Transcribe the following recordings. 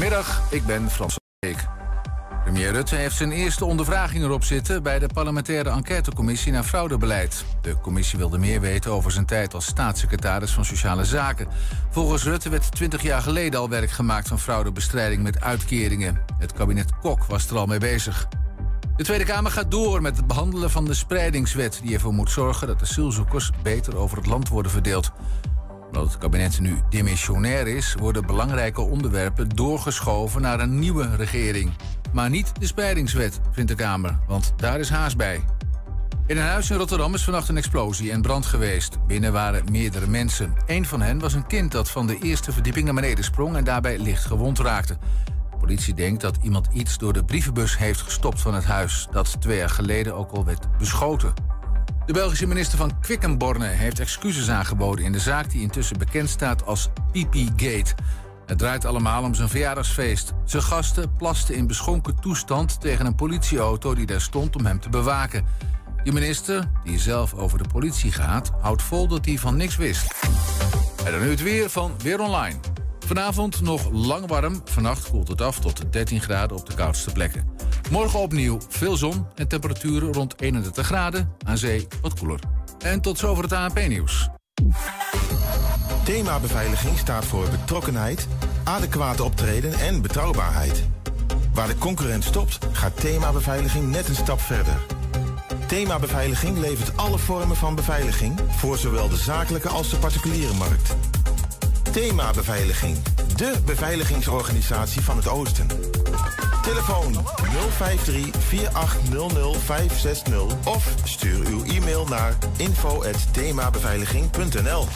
Goedemiddag, ik ben Frans Beek. Premier Rutte heeft zijn eerste ondervraging erop zitten... bij de parlementaire enquêtecommissie naar fraudebeleid. De commissie wilde meer weten over zijn tijd als staatssecretaris van Sociale Zaken. Volgens Rutte werd 20 jaar geleden al werk gemaakt van fraudebestrijding met uitkeringen. Het kabinet Kok was er al mee bezig. De Tweede Kamer gaat door met het behandelen van de spreidingswet... die ervoor moet zorgen dat asielzoekers beter over het land worden verdeeld omdat het kabinet nu demissionair is, worden belangrijke onderwerpen doorgeschoven naar een nieuwe regering. Maar niet de spreidingswet, vindt de Kamer, want daar is haast bij. In een huis in Rotterdam is vannacht een explosie en brand geweest. Binnen waren meerdere mensen. Een van hen was een kind dat van de eerste verdieping naar beneden sprong en daarbij licht gewond raakte. De politie denkt dat iemand iets door de brievenbus heeft gestopt van het huis, dat twee jaar geleden ook al werd beschoten. De Belgische minister van Quickenborne heeft excuses aangeboden in de zaak die intussen bekend staat als PP-gate. Het draait allemaal om zijn verjaardagsfeest. Zijn gasten plasten in beschonken toestand tegen een politieauto die daar stond om hem te bewaken. De minister, die zelf over de politie gaat, houdt vol dat hij van niks wist. En dan nu het weer van Weer Online. Vanavond nog lang warm. Vannacht koelt het af tot 13 graden op de koudste plekken. Morgen opnieuw veel zon en temperaturen rond 31 graden. Aan zee wat koeler. En tot zover het ANP-nieuws. Thema beveiliging staat voor betrokkenheid, adequate optreden en betrouwbaarheid. Waar de concurrent stopt, gaat thema beveiliging net een stap verder. Thema Beveiliging levert alle vormen van beveiliging voor zowel de zakelijke als de particuliere markt. Thema Beveiliging, de beveiligingsorganisatie van het Oosten. Telefoon 053 4800 560 of stuur uw e-mail naar info@themabeveiliging.nl.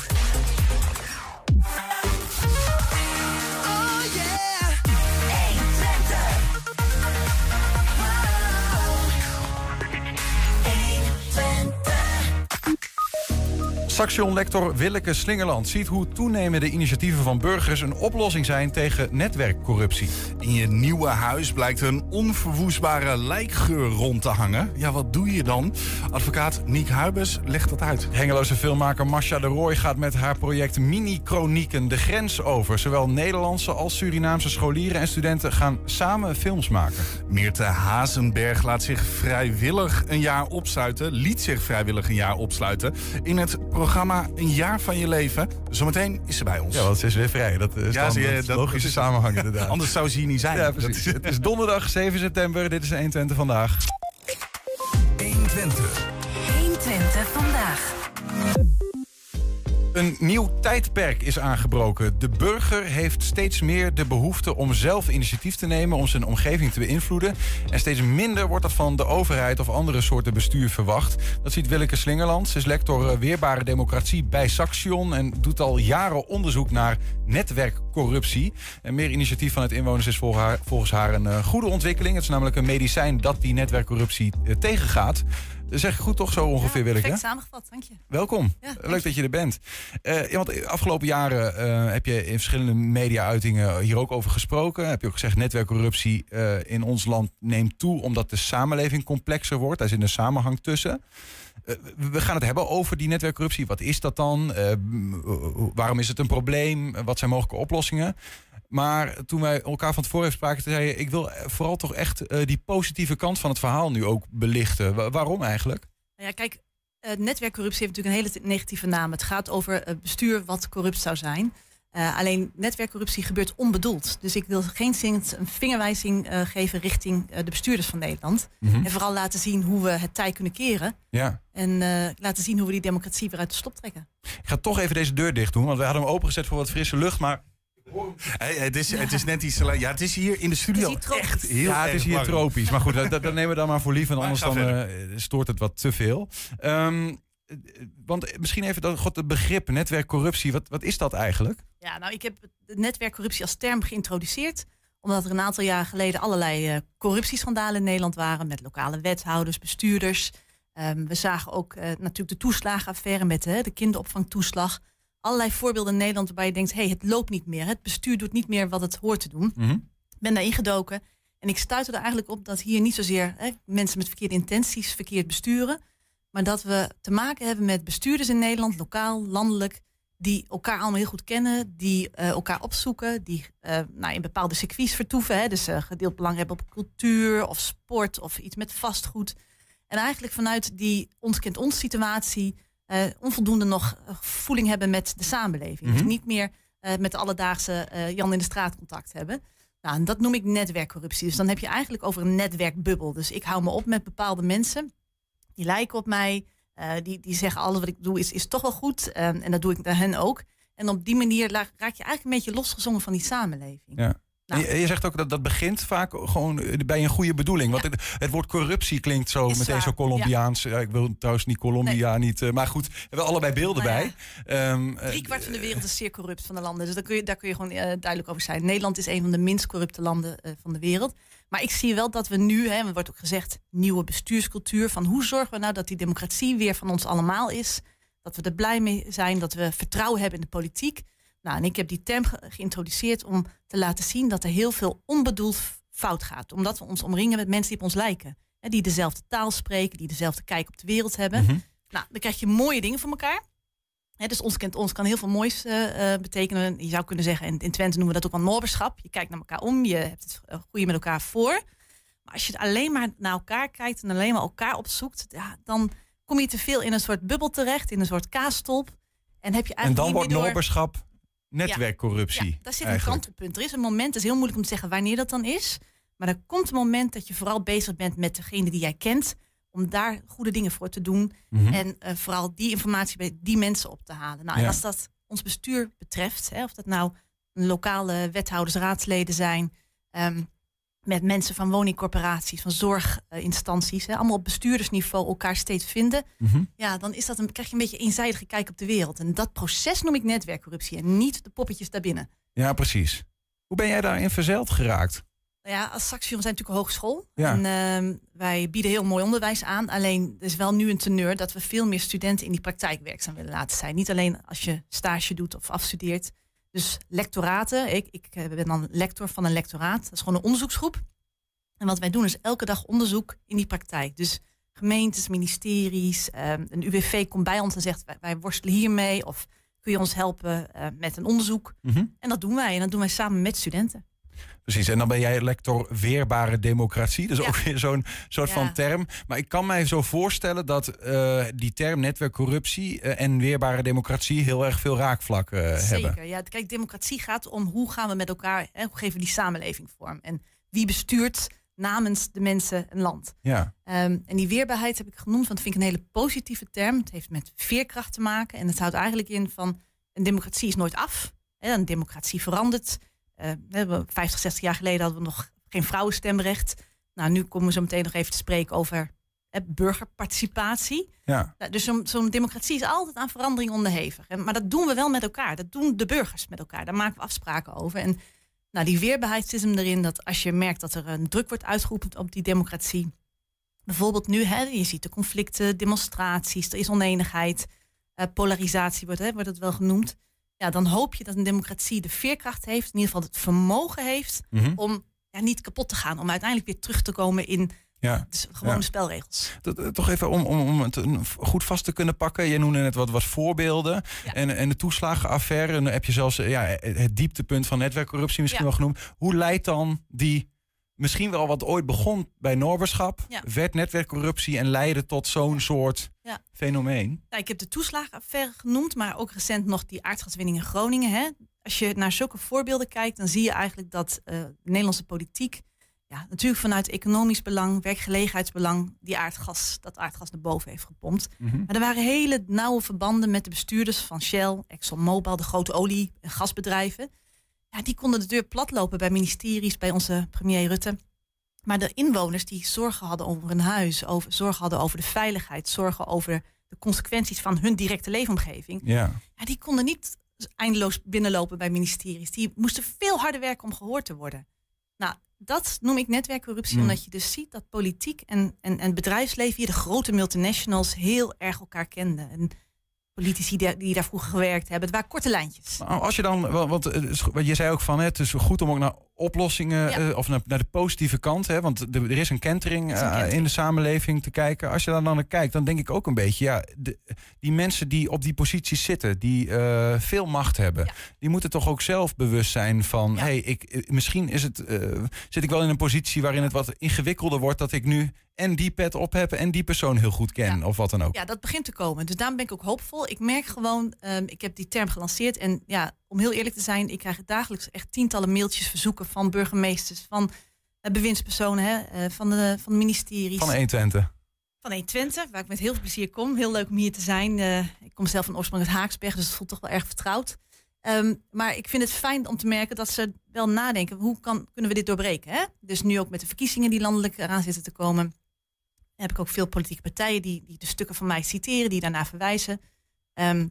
Saxion-lector Willeke Slingerland ziet hoe toenemende initiatieven van burgers een oplossing zijn tegen netwerkcorruptie. In je nieuwe huis blijkt een onverwoestbare lijkgeur rond te hangen. Ja, wat doe je dan? Advocaat Niek Huibers legt dat uit. Hengeloze filmmaker Masha de Rooij gaat met haar project Mini-Chronieken de grens over. Zowel Nederlandse als Surinaamse scholieren en studenten gaan samen films maken. Meerte Hazenberg laat zich vrijwillig een jaar opsluiten, liet zich vrijwillig een jaar opsluiten in het programma Een jaar van je leven. Zometeen is ze bij ons. Ja, want ze is weer vrij. Dat is Ja, dan je, het dat- logische dat is- samenhang inderdaad. Anders zou ze hier niet zijn. Ja, Dat precies. is- Het is donderdag 7 september. Dit is 120 vandaag. 120. 120 vandaag. Een nieuw tijdperk is aangebroken. De burger heeft steeds meer de behoefte om zelf initiatief te nemen, om zijn omgeving te beïnvloeden. En steeds minder wordt dat van de overheid of andere soorten bestuur verwacht. Dat ziet Willeke Slingerland. Ze is lector eh, Weerbare Democratie bij Saxion en doet al jaren onderzoek naar netwerkcorruptie. En meer initiatief van het inwoners is volgens haar, volgens haar een eh, goede ontwikkeling. Het is namelijk een medicijn dat die netwerkcorruptie eh, tegengaat. Zeg ik goed toch zo ongeveer, Willeke? Perfect samengevat, dank je. Welkom. Ja, Leuk dat je er bent. Eh, ja, want de afgelopen jaren eh, heb je in verschillende media-uitingen hier ook over gesproken. Heb je ook gezegd, netwerkcorruptie eh, in ons land neemt toe omdat de samenleving complexer wordt. Daar zit een samenhang tussen. Eh, we gaan het hebben over die netwerkcorruptie. Wat is dat dan? Eh, waarom is het een probleem? Wat zijn mogelijke oplossingen? Maar toen wij elkaar van tevoren spraken, zei je... ik wil vooral toch echt eh, die positieve kant van het verhaal nu ook belichten. Wa- waarom eigenlijk? Nou ja, kijk, eh, netwerkcorruptie heeft natuurlijk een hele negatieve naam. Het gaat over eh, bestuur wat corrupt zou zijn. Alleen netwerkcorruptie gebeurt onbedoeld. Dus ik wil geen zin een vingerwijzing geven richting de bestuurders van Nederland. Mhm. En vooral laten zien hoe we het tij kunnen keren. Ja. En laten zien hoe we die democratie weer uit de slop trekken. Ik ga toch even deze deur dicht doen, want we hadden hem opengezet voor wat frisse lucht. Maar Hey, het, is, het is net iets te Ja, het is hier in de studio hier tropisch. echt heel ja, het erg is hier tropisch. Maar goed, dat, dat nemen we dan maar voor lief. En anders dan eh, stoort het wat te veel. Ehm, eh, want misschien even dat, god, het begrip netwerkcorruptie. Wat, wat is dat eigenlijk? Ja, nou, ik heb netwerkcorruptie als term geïntroduceerd. Omdat er een aantal jaar geleden allerlei eh, corruptieschandalen in Nederland waren. Met lokale wethouders, bestuurders. Ehm, we zagen ook eh, natuurlijk de toeslagenaffaire met de kinderopvangtoeslag. Allerlei voorbeelden in Nederland waarbij je denkt... hé, hey, het loopt niet meer. Het bestuur doet niet meer wat het hoort te doen. Mhm. Ik ben daar ingedoken. En ik stuitte er eigenlijk op dat hier niet zozeer hè, mensen met verkeerde intenties verkeerd besturen. Maar dat we te maken hebben met bestuurders in Nederland, lokaal, landelijk, die elkaar allemaal heel goed kennen, die eh, elkaar opzoeken, die uh, nou, in bepaalde circuits vertoeven. Hè, dus uh, gedeeld belang hebben op cultuur of sport of iets met vastgoed. En eigenlijk vanuit die ons kent ons situatie onvoldoende nog voeling hebben met de samenleving. Mhm. Dus niet meer met de alledaagse Jan in de straat contact hebben. Nou, en dat noem ik netwerkcorruptie. Dus dan heb je eigenlijk over een netwerkbubbel. Dus ik hou me op met bepaalde mensen. Die lijken op mij. Die, die zeggen alles wat ik doe is, is toch wel goed. En dat doe ik naar hen ook. En op die manier raak je eigenlijk een beetje losgezongen van die samenleving. Ja. Nou. Je, je, zegt ook dat dat begint vaak gewoon bij een goede bedoeling. Want Ja. het, het woord corruptie klinkt zo Is meteen waar, zo Colombiaans. Ja, ik wil trouwens niet Colombia, niet. eh, maar goed, we hebben allebei beelden Nou bij. Ehm, eh, Drie kwart van de wereld is zeer corrupt van de landen. Dus daar kun je, daar kun je gewoon eh, duidelijk over zijn. Nederland is een van de minst corrupte landen eh, van de wereld. Maar ik zie wel dat we nu, hè, er wordt ook gezegd, nieuwe bestuurscultuur. Van hoe zorgen we nou dat die democratie weer van ons allemaal is? Dat we er blij mee zijn, dat we vertrouwen hebben in de politiek. Nou, en ik heb die term ge- geïntroduceerd om te laten zien dat er heel veel onbedoeld fout gaat. Omdat we ons omringen met mensen die op ons lijken. Hè, die dezelfde taal spreken, die dezelfde kijk op de wereld hebben. Mhm. Nou, dan krijg je mooie dingen van elkaar. Hè, dus ons kent ons kan heel veel moois eh, eh, betekenen. Je zou kunnen zeggen, in, in Twente noemen we dat ook wel noberschap. Je kijkt naar elkaar om, je hebt het eh, goede met elkaar voor. Maar als je alleen maar naar elkaar kijkt en alleen maar elkaar opzoekt, ja, dan kom je te veel in een soort bubbel terecht, in een soort kaastop. En heb je en eigenlijk dan niet wordt door... noberschap netwerkcorruptie. Ja, daar zit een kantelpunt. Er is een moment, het is heel moeilijk om te zeggen wanneer dat dan is. Maar er komt een moment dat je vooral bezig bent met degene die jij kent. Om daar goede dingen voor te doen. Mhm. En eh, vooral die informatie bij die mensen op te halen. Nou, en als dat ons bestuur betreft, hè, of dat nou lokale wethouders, raadsleden zijn, ehm, met mensen van woningcorporaties, van zorginstanties, hè, allemaal op bestuurdersniveau elkaar steeds vinden, Mhm. ja, dan is dat een, krijg je een beetje een eenzijdige kijk op de wereld. En dat proces noem ik netwerkcorruptie en niet de poppetjes daarbinnen. Ja, precies. Hoe ben jij daarin verzeild geraakt? Nou ja, als Saxion zijn natuurlijk een hogeschool. Ja. En ehm, wij bieden heel mooi onderwijs aan. Alleen er is wel nu een teneur dat we veel meer studenten in die praktijk werkzaam willen laten zijn. Niet alleen als je stage doet of afstudeert. Dus lectoraten. Ik, ik eh, ben dan lector van een lectoraat. Dat is gewoon een onderzoeksgroep. En wat wij doen is elke dag onderzoek in die praktijk. Dus gemeentes, ministeries, ehm, een UWV komt bij ons en zegt wij, worstelen hiermee. Of kun je ons helpen eh, met een onderzoek? Mhm. En dat doen wij. En dat doen wij samen met studenten. Precies, en dan ben jij lector weerbare democratie. Dat is Ja. ook weer zo'n soort Ja. van term. Maar ik kan mij zo voorstellen dat eh, die term netwerkcorruptie eh, en weerbare democratie heel erg veel raakvlakken eh, hebben. Zeker. Ja, kijk, democratie gaat om hoe gaan we met elkaar, hè, hoe geven we die samenleving vorm? En wie bestuurt namens de mensen een land? Ja. Ehm, en die weerbaarheid heb ik genoemd, want dat vind ik een hele positieve term. Het heeft met veerkracht te maken. En het houdt eigenlijk in van een democratie is nooit af. Hè, een democratie verandert. Eh, hebben 50, 60 jaar geleden hadden we nog geen vrouwenstemrecht. Nou, nu komen we zo meteen nog even te spreken over hè, burgerparticipatie. Ja. Nou, dus zo'n democratie is altijd aan verandering onderhevig. En, maar dat doen we wel met elkaar. Dat doen de burgers met elkaar. Daar maken we afspraken over. En nou, die weerbaarheid zit hem erin dat als je merkt dat er een druk wordt uitgeoefend op die democratie. Bijvoorbeeld nu, hè, je ziet de conflicten, demonstraties, er is oneenigheid, eh, polarisatie wordt, hè, wordt het wel genoemd. Ja, dan hoop je dat een democratie de veerkracht heeft, in ieder geval het vermogen heeft Mhm. om ja, niet kapot te gaan. Om uiteindelijk weer terug te komen in ja. gewone Ja. spelregels. Dat, eh, toch even om, om, om het goed vast te kunnen pakken. Je noemde net wat, wat voorbeelden. Ja. En, en de toeslagenaffaire. En dan heb je zelfs eh, ja, het dieptepunt van netwerkcorruptie misschien Ja. wel genoemd. Hoe leidt dan die misschien wel wat ooit begon bij Noorberschap, Ja. werd netwerkcorruptie en leidde tot zo'n soort Ja. fenomeen? Nou, ik heb de toeslagenaffaire genoemd, maar ook recent nog die aardgaswinning in Groningen. Hè. Als je naar zulke voorbeelden kijkt, dan zie je eigenlijk dat eh, de Nederlandse politiek, ja, natuurlijk vanuit economisch belang, werkgelegenheidsbelang, die aardgas, dat aardgas naar boven heeft gepompt. Mhm. Maar er waren hele nauwe verbanden met de bestuurders van Shell, ExxonMobil, de grote olie- en gasbedrijven. Ja, die konden de deur platlopen bij ministeries, bij onze premier Rutte. Maar de inwoners die zorgen hadden over hun huis, over, zorgen hadden over de veiligheid, zorgen over de consequenties van hun directe leefomgeving. Ja. Ja, die konden niet eindeloos binnenlopen bij ministeries. Die moesten veel harder werken om gehoord te worden. Nou, dat noem ik netwerkcorruptie, Hmm. omdat je dus ziet dat politiek en, en, en bedrijfsleven hier, de grote multinationals, heel erg elkaar kenden. En politici die, daar vroeger gewerkt hebben, het waren korte lijntjes. Maar als je dan, wa- want eh, je zei ook van, het is goed om ook naar oplossingen Ja. eh, of naar, naar de positieve kant. Hè? Want er is een kentering, is een eh, kentering. in de samenleving te kijken. Als je daar dan naar kijkt, dan denk ik ook een beetje... Ja, de, die mensen die op die posities zitten, die veel macht hebben... Ja. die moeten toch ook zelf bewust zijn van... Ja. hey, ik, misschien is het, zit ik wel in een positie waarin het wat ingewikkelder wordt... dat ik nu en die pet op heb en die persoon heel goed ken Ja. of wat dan ook. Ja, dat begint te komen. Dus daarom ben ik ook hoopvol. Ik merk gewoon, ehm, ik heb die term gelanceerd. En ja, om heel eerlijk te zijn, ik krijg dagelijks echt tientallen mailtjes, verzoeken van burgemeesters, van eh, bewindspersonen, hè, eh, van, de, van de ministeries. Van 120. van 120, waar ik met heel veel plezier kom. Heel leuk om hier te zijn. Eh, ik kom zelf van oorsprong uit Haaksberg, dus het voelt toch wel erg vertrouwd. Ehm, maar ik vind het fijn om te merken dat ze wel nadenken, hoe kan, kunnen we dit doorbreken? Hè? Dus nu ook met de verkiezingen die landelijk eraan zitten te komen, heb ik ook veel politieke partijen die, die de stukken van mij citeren, die daarna verwijzen. Ehm,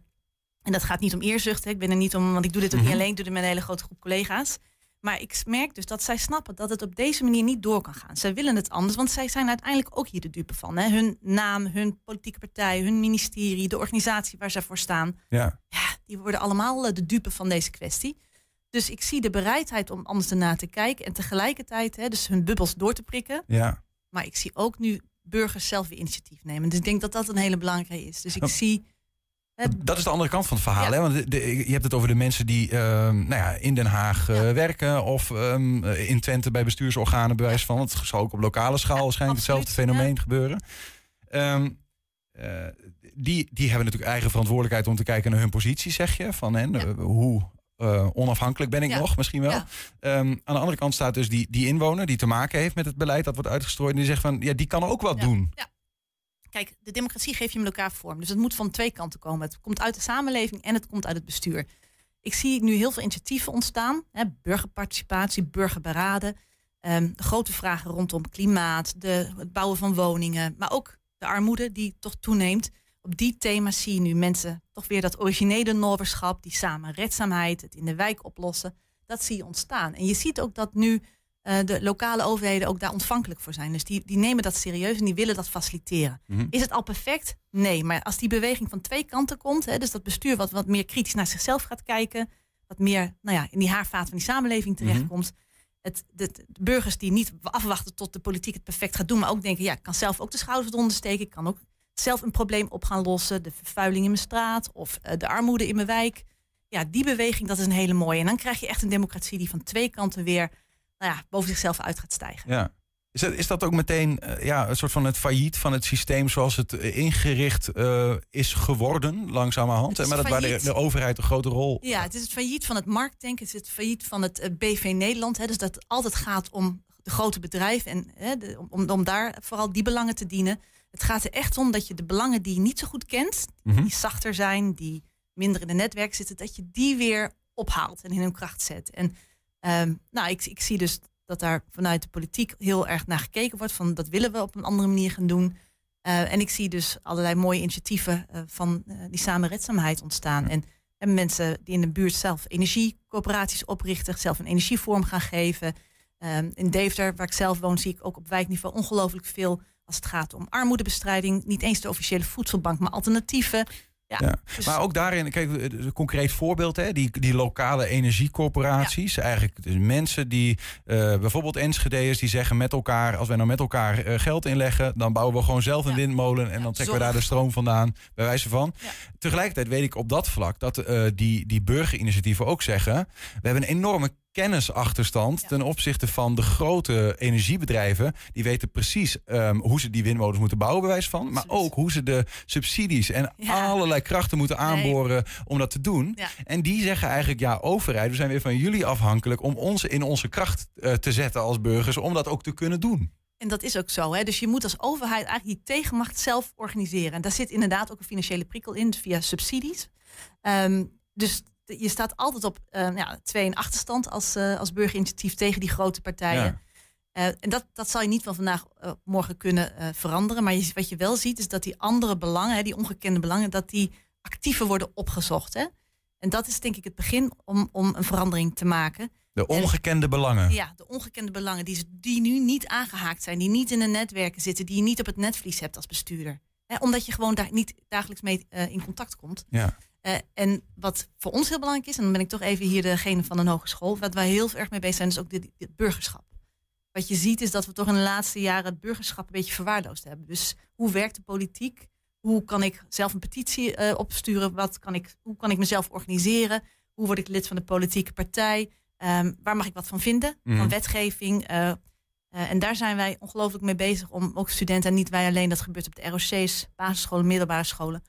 en dat gaat niet om eerzucht. Hè. Ik ben er niet om, want ik doe dit ook Mhm. niet alleen, ik doe dit met een hele grote groep collega's. Maar ik merk dus dat zij snappen dat het op deze manier niet door kan gaan. Zij willen het anders, want zij zijn uiteindelijk ook hier de dupe van. Hè. Hun naam, hun politieke partij, hun ministerie, de organisatie waar zij voor staan. Ja. Ja, die worden allemaal eh, de dupe van deze kwestie. Dus ik zie de bereidheid om anders ernaar te kijken en tegelijkertijd hè, dus hun bubbels door te prikken. ja. Maar ik zie ook nu burgers zelf weer initiatief nemen. Dus ik denk dat dat een hele belangrijke is. Dus ik zie. Dat is de andere kant van het verhaal. Ja. Hè? Want de- de- je hebt het over de mensen die ehm, nou ja, in Den Haag eh, Ja. werken. Of ehm, in Twente bij bestuursorganen bewijs van. Het zal ook op lokale schaal waarschijnlijk hetzelfde fenomeen gebeuren. Ehm, eh, die, die hebben natuurlijk eigen verantwoordelijkheid om te kijken naar hun positie, zeg je. Van eh, hoe eh, onafhankelijk ben ik Ja. nog, misschien wel. Ja. Ehm, aan de andere kant staat dus die, die inwoner die te maken heeft met het beleid dat wordt uitgestrooid. En die zegt van, ja, die kan ook wat Ja. doen. Kijk, de democratie geef je met elkaar vorm. Dus het moet van twee kanten komen. Het komt uit de samenleving en het komt uit het bestuur. Ik zie nu heel veel initiatieven ontstaan. Hè, burgerparticipatie, burgerberaden. Ehm, de grote vragen rondom klimaat, de, het bouwen van woningen. Maar ook de armoede die toch toeneemt. Op die thema's zie je nu mensen toch weer dat originele Noorderschap. Die samenredzaamheid, het in de wijk oplossen. Dat zie je ontstaan. En je ziet ook dat nu eh, de lokale overheden ook daar ontvankelijk voor zijn. Dus die, die nemen dat serieus en die willen dat faciliteren. Mhm. Is het al perfect? Nee. Maar als die beweging van twee kanten komt, hè, dus dat bestuur wat, wat meer kritisch naar zichzelf gaat kijken, wat meer nou ja, in die haarvaat van die samenleving terechtkomt. Het, de, de burgers die niet afwachten tot de politiek het perfect gaat doen, maar ook denken, ja, ik kan zelf ook de schouders eronder steken. Ik kan ook zelf een probleem op gaan lossen. De vervuiling in mijn straat of eh, de armoede in mijn wijk. Ja, die beweging, dat is een hele mooie. En dan krijg je echt een democratie die van twee kanten weer nou ja, boven zichzelf uit gaat stijgen. Ja. Is dat, is dat ook meteen eh, ja, een soort van het failliet van het systeem zoals het eh, ingericht is geworden, langzamerhand? Is Maar dat waar de, overheid een grote rol. Ja, het is het failliet van het marktdenken. Het is het failliet van het BV Nederland. Hè, dus dat het altijd gaat om de grote bedrijven en hè, de- om, om daar vooral die belangen te dienen. Het gaat er echt om dat je de belangen die je niet zo goed kent, Mhm. die zachter zijn, die minder in de netwerk zitten, dat je die weer ophaalt en in hun kracht zet. En ehm, nou, ik, ik zie dus dat daar vanuit de politiek heel erg naar gekeken wordt van dat willen we op een andere manier gaan doen. Eh, en ik zie dus allerlei mooie initiatieven eh, van eh, die samenredzaamheid ontstaan. En, en mensen die in de buurt zelf energiecoöperaties oprichten, zelf een energievorm gaan geven. Ehm, in Deventer, waar ik zelf woon, zie ik ook op wijkniveau ongelooflijk veel als het gaat om armoedebestrijding. Niet eens de officiële voedselbank, maar alternatieven. Ja, Ja. dus- Maar ook daarin, kijk, een concreet voorbeeld, hè, die, die lokale energiecorporaties. Eigenlijk dus mensen die, eh, bijvoorbeeld Enschede'ers, die zeggen met elkaar, als wij nou met elkaar eh, geld inleggen, dan bouwen we gewoon zelf een Ja. windmolen en dan trekken we daar de stroom vandaan, bij wijze van. Tegelijkertijd weet ik op dat vlak dat eh, die, die burgerinitiatieven ook zeggen, we hebben een enorme kennisachterstand Ja. ten opzichte van de grote energiebedrijven. Die weten precies ehm, hoe ze die windmolens moeten bouwen, bij wijze van. Maar ook hoe ze de subsidies en Ja. allerlei krachten moeten aanboren om dat te doen. Ja. En die zeggen eigenlijk, ja, overheid, we zijn weer van jullie afhankelijk om ons in onze kracht eh, te zetten als burgers, om dat ook te kunnen doen. En dat is ook zo. Hè? Dus je moet als overheid eigenlijk die tegenmacht zelf organiseren. En daar zit inderdaad ook een financiële prikkel in via subsidies. Ehm, dus je staat altijd op eh, ja, twee in achterstand als, eh, als burgerinitiatief tegen die grote partijen. Ja. Eh, en dat, dat zal je niet van vandaag eh, morgen kunnen veranderen. Maar je, wat je wel ziet is dat die andere belangen, hè, die ongekende belangen, dat die actiever worden opgezocht. Hè? En dat is denk ik het begin om, om een verandering te maken. De ongekende belangen. Ja, de ongekende belangen die, die nu niet aangehaakt zijn, die niet in de netwerken zitten, die je niet op het netvlies hebt als bestuurder. Hè, omdat je gewoon daar niet dagelijks mee in contact komt. Ja. Uh, en wat voor ons heel belangrijk is, en dan ben ik toch even hier degene van een hogeschool, wat wij heel erg mee bezig zijn, is ook dit, dit, burgerschap. Wat je ziet is dat we toch in de laatste jaren het burgerschap een beetje verwaarloosd hebben. Dus hoe werkt de politiek? Hoe kan ik zelf een petitie uh, opsturen? Wat kan ik, hoe kan ik mezelf organiseren? Hoe word ik lid van de politieke partij? Um, waar mag ik wat van vinden? Mm. Van wetgeving? Uh, en daar zijn wij ongelooflijk mee bezig om ook studenten, en niet wij alleen, dat gebeurt op de ROC's, basisscholen, middelbare scholen,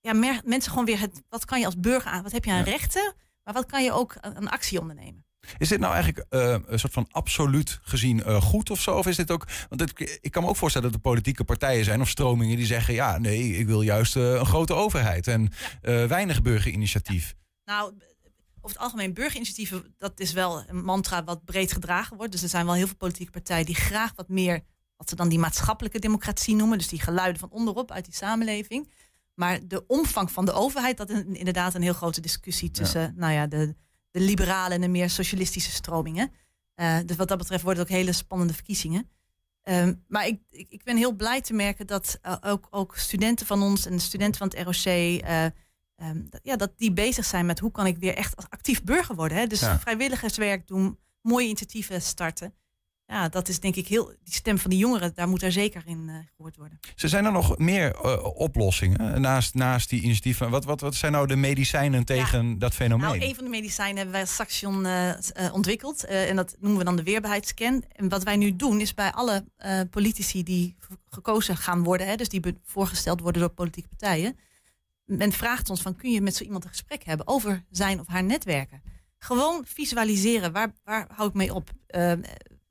ja, mensen gewoon weer het, wat kan je als burger aan, wat heb je aan rechten, maar wat kan je ook een actie ondernemen? Is dit nou eigenlijk uh, een soort van absoluut gezien uh, goed of zo? Of is dit ook. Want het, ik kan me ook voorstellen dat er politieke partijen zijn of stromingen die zeggen: ja, nee, ik wil juist uh, een grote overheid en ja. weinig burgerinitiatief. Ja. Nou, over het algemeen burgerinitiatieven, dat is wel een mantra wat breed gedragen wordt. Dus er zijn wel heel veel politieke partijen die graag wat meer, wat ze dan die maatschappelijke democratie noemen. Dus die geluiden van onderop uit die samenleving. Maar de omvang van de overheid, dat is inderdaad een heel grote discussie tussen Nou ja, de, de liberale en de meer socialistische stromingen. Uh, dus wat dat betreft worden het ook hele spannende verkiezingen. Um, maar ik, ik, ik, ben heel blij te merken dat uh, ook, ook, studenten van ons en studenten van het ROC, uh, um, dat, ja, dat die bezig zijn met hoe kan ik weer echt actief burger worden. Hè? Dus ja. vrijwilligerswerk doen, mooie initiatieven starten ja, dat is denk ik heel. Die stem van die jongeren, daar moet er zeker in uh, gehoord worden. Ze zijn er nog meer uh, oplossingen naast, naast die initiatieven. Wat, wat, wat zijn nou de medicijnen tegen ja. dat fenomeen? Nou, een van de medicijnen hebben wij als Saxion uh, ontwikkeld. en dat noemen we dan de weerbaarheidsscan. En wat wij nu doen, is bij alle politici die gekozen gaan worden, hè, dus die voorgesteld worden door politieke partijen. Men vraagt ons van kun je met zo iemand een gesprek hebben over zijn of haar netwerken. Gewoon visualiseren, waar, waar hou ik mee op?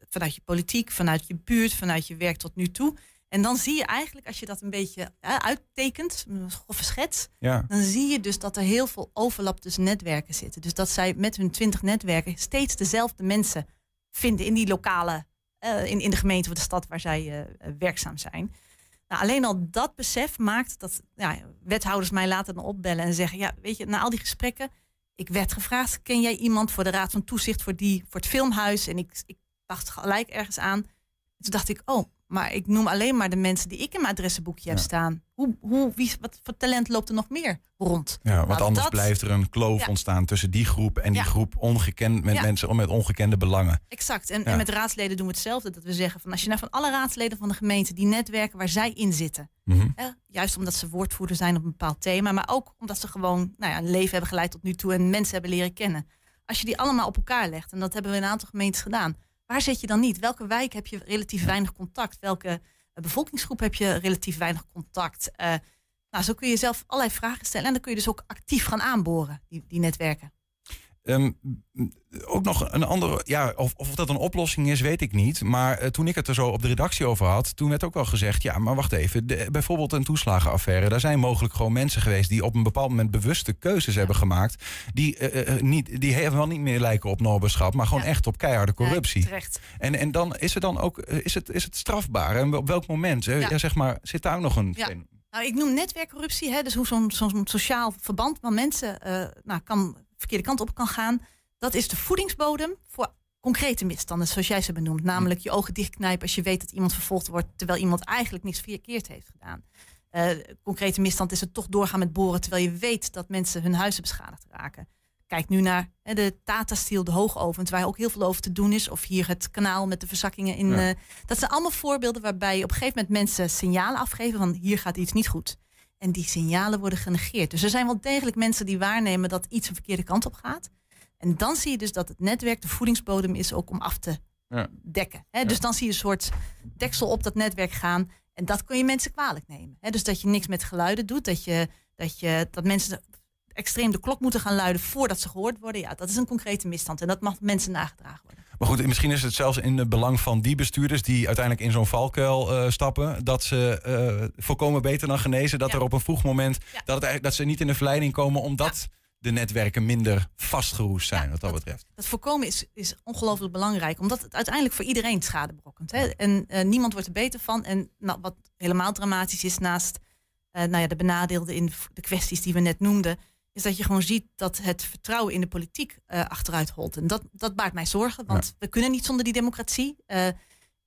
Vanuit je politiek, vanuit je buurt, vanuit je werk tot nu toe. En dan zie je eigenlijk, als je dat een beetje uittekent, een grove schets, ja. dan zie je dus dat er heel veel overlap tussen netwerken zitten. Dus dat zij met hun twintig netwerken steeds dezelfde mensen vinden in die lokale, uh, in, in de gemeente of de stad waar zij uh, werkzaam zijn. Nou, alleen al dat besef maakt dat ja, wethouders mij laten dan opbellen en zeggen: Ja, weet je, na al die gesprekken, ik werd gevraagd: ken jij iemand voor de Raad van Toezicht voor, die, voor het filmhuis? En ik, ik dacht gelijk ergens aan. Toen dacht ik, oh, maar ik noem alleen maar de mensen die ik in mijn adressenboekje heb staan. Hoe, hoe, wie, wat voor talent loopt er nog meer rond? Ja, want nou, anders blijft er een kloof ontstaan tussen die groep en die groep ongekend met mensen met ongekende belangen. Exact. En, en, met raadsleden doen we hetzelfde. Dat we zeggen van als je nou van alle raadsleden van de gemeente die netwerken waar zij in zitten. Mm juist omdat ze woordvoerder zijn op een bepaald thema, maar ook omdat ze gewoon nou ja, een leven hebben geleid tot nu toe en mensen hebben leren kennen. Als je die allemaal op elkaar legt, en dat hebben we in een aantal gemeentes gedaan Waar zit je dan niet? Welke wijk heb je relatief weinig contact? Welke eh, bevolkingsgroep heb je relatief weinig contact? Uh, nou, zo kun je zelf allerlei vragen stellen. En dan kun je dus ook actief gaan aanboren, die, die netwerken. Um, ook nog een andere, ja, of, of dat een oplossing is, weet ik niet. Maar uh, toen ik het er zo op de redactie over had, toen werd ook wel gezegd: ja, maar wacht even. De, bijvoorbeeld een toeslagenaffaire. Daar zijn mogelijk gewoon mensen geweest die op een bepaald moment bewuste keuzes hebben gemaakt. Die, uh, niet, die helemaal niet meer lijken op noberschap, maar gewoon ja. echt op keiharde corruptie. Ja, en, en dan is het dan ook is het, is het strafbaar. En op welk moment? Ja. zeg maar, zit daar ook nog een. Nou, ik noem netwerkcorruptie, hè, dus hoe zo'n zo'n sociaal verband van mensen nou, kan verkeerde kant op kan gaan. Dat is de voedingsbodem voor concrete misstanden, zoals jij ze benoemt. Namelijk je ogen dichtknijpen als je weet dat iemand vervolgd wordt terwijl iemand eigenlijk niks verkeerd heeft gedaan. Uh, concrete misstand is het toch doorgaan met boren terwijl je weet dat mensen hun huizen beschadigd raken. Kijk nu naar hè, de Tata Steel, de hoogovens, waar ook heel veel over te doen is. Of hier het kanaal met de verzakkingen in. Ja. Uh, dat zijn allemaal voorbeelden waarbij je op een gegeven moment mensen signalen afgeven van hier gaat iets niet goed. En die signalen worden genegeerd. Dus er zijn wel degelijk mensen die waarnemen dat iets een verkeerde kant op gaat. En dan zie je dus dat het netwerk de voedingsbodem is ook om af te ja. dekken. He, dus dan zie je een soort deksel op dat netwerk gaan. En dat kun je mensen kwalijk nemen. He, dus dat je niks met geluiden doet. Dat, je, dat, je, dat mensen extreem de klok moeten gaan luiden voordat ze gehoord worden. Ja, dat is een concrete misstand. En dat mag mensen nagedragen worden. Maar goed, misschien is het zelfs in het belang van die bestuurders die uiteindelijk in zo'n valkuil uh, stappen, dat ze uh, voorkomen beter dan genezen. Dat ja. er op een vroeg moment ja. dat, het dat ze niet in de verleiding komen omdat ja. de netwerken minder vastgeroest zijn, wat dat, dat, betreft. Dat voorkomen is, is ongelooflijk belangrijk, omdat het uiteindelijk voor iedereen schade berokkent. Hè? En uh, niemand wordt er beter van. En nou, wat helemaal dramatisch is naast nou ja, de benadeelden in de kwesties die we net noemden is dat je gewoon ziet dat het vertrouwen in de politiek uh, achteruit holt. En dat, dat baart mij zorgen, want ja. we kunnen niet zonder die democratie. Uh,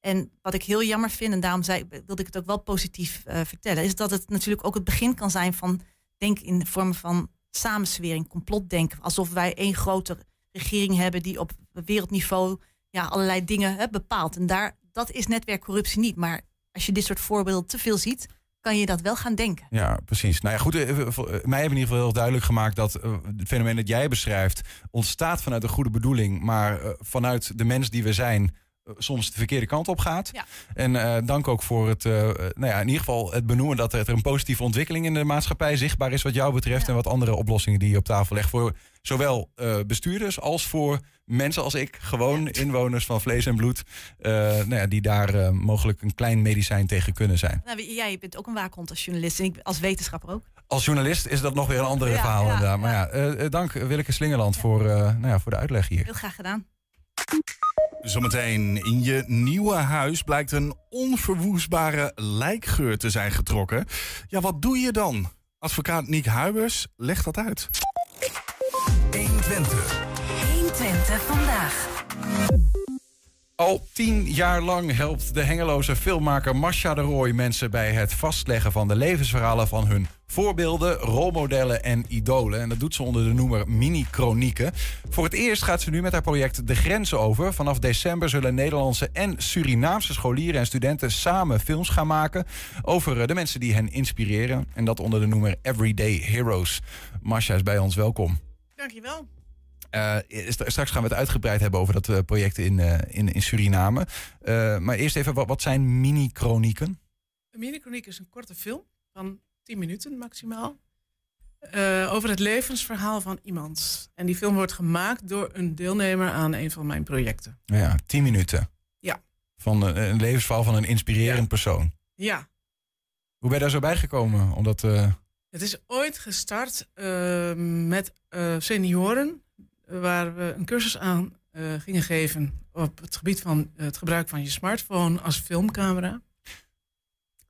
en wat ik heel jammer vind, en daarom zei, wilde ik het ook wel positief uh, vertellen, is dat het natuurlijk ook het begin kan zijn van denk in de vorm van samenswering, complotdenken. Alsof wij één grote regering hebben die op wereldniveau ja, allerlei dingen hè, bepaalt. En daar, dat is netwerkcorruptie niet. Maar als je dit soort voorbeelden te veel ziet, kan je dat wel gaan denken. Ja, precies. Nou ja, goed. eh, eh, mij hebben in ieder geval heel duidelijk gemaakt dat eh, het fenomeen dat jij beschrijft ontstaat vanuit een goede bedoeling, maar eh, vanuit de mens die we zijn. Soms de verkeerde kant op gaat. Ja. En eh, dank ook voor het, eh, eh, nou ja, in ieder geval het benoemen dat er een positieve ontwikkeling in de maatschappij zichtbaar is, wat jou betreft. Ja. En wat andere oplossingen die je op tafel legt. Voor zowel bestuurders als voor mensen als ik, gewoon inwoners van vlees en bloed. nou ja, die daar mogelijk een klein medicijn tegen kunnen zijn. Nou, jij bent ook een waakhond als journalist en ik als wetenschapper ook. Als journalist is dat nog weer een andere Ja, verhaal ja, inderdaad. Maar ja, dank Willeke Slingerland voor, nou ja, voor de uitleg hier. Heel graag gedaan. Zometeen in je nieuwe huis blijkt een onverwoestbare lijkgeur te zijn getrokken. Ja, wat doe je dan? Advocaat Niek Huibers legt dat uit. 120. 120 vandaag. Al tien jaar lang helpt de hengeloze filmmaker Masha de Rooij mensen bij het vastleggen van de levensverhalen van hun voorbeelden, rolmodellen en idolen. En dat doet ze onder de noemer Mini-Chronieken. Voor het eerst gaat ze nu met haar project de grenzen over. Vanaf december zullen Nederlandse en Surinaamse scholieren en studenten samen films gaan maken over eh, de mensen die hen inspireren. En dat onder de noemer Everyday Heroes. Masha is bij ons, welkom. Dankjewel. St- straks gaan we het uitgebreid hebben over dat eh, project in, in, in Suriname. Maar eerst even, wat, wat zijn mini-chronieken? Een mini-chroniek is een korte film van 10 minuten maximaal. eh, over het levensverhaal van iemand. En die film wordt gemaakt door een deelnemer aan een van mijn projecten. Ja, tien minuten. Ja. Van een, een levensverhaal van een inspirerend Ja. persoon. Ja, Hoe ben je daar zo bij gekomen? Omdat, eh, het is ooit gestart eh, met eh, senioren. Waar we een cursus aan eh, gingen geven op het gebied van het gebruik van je smartphone als filmcamera.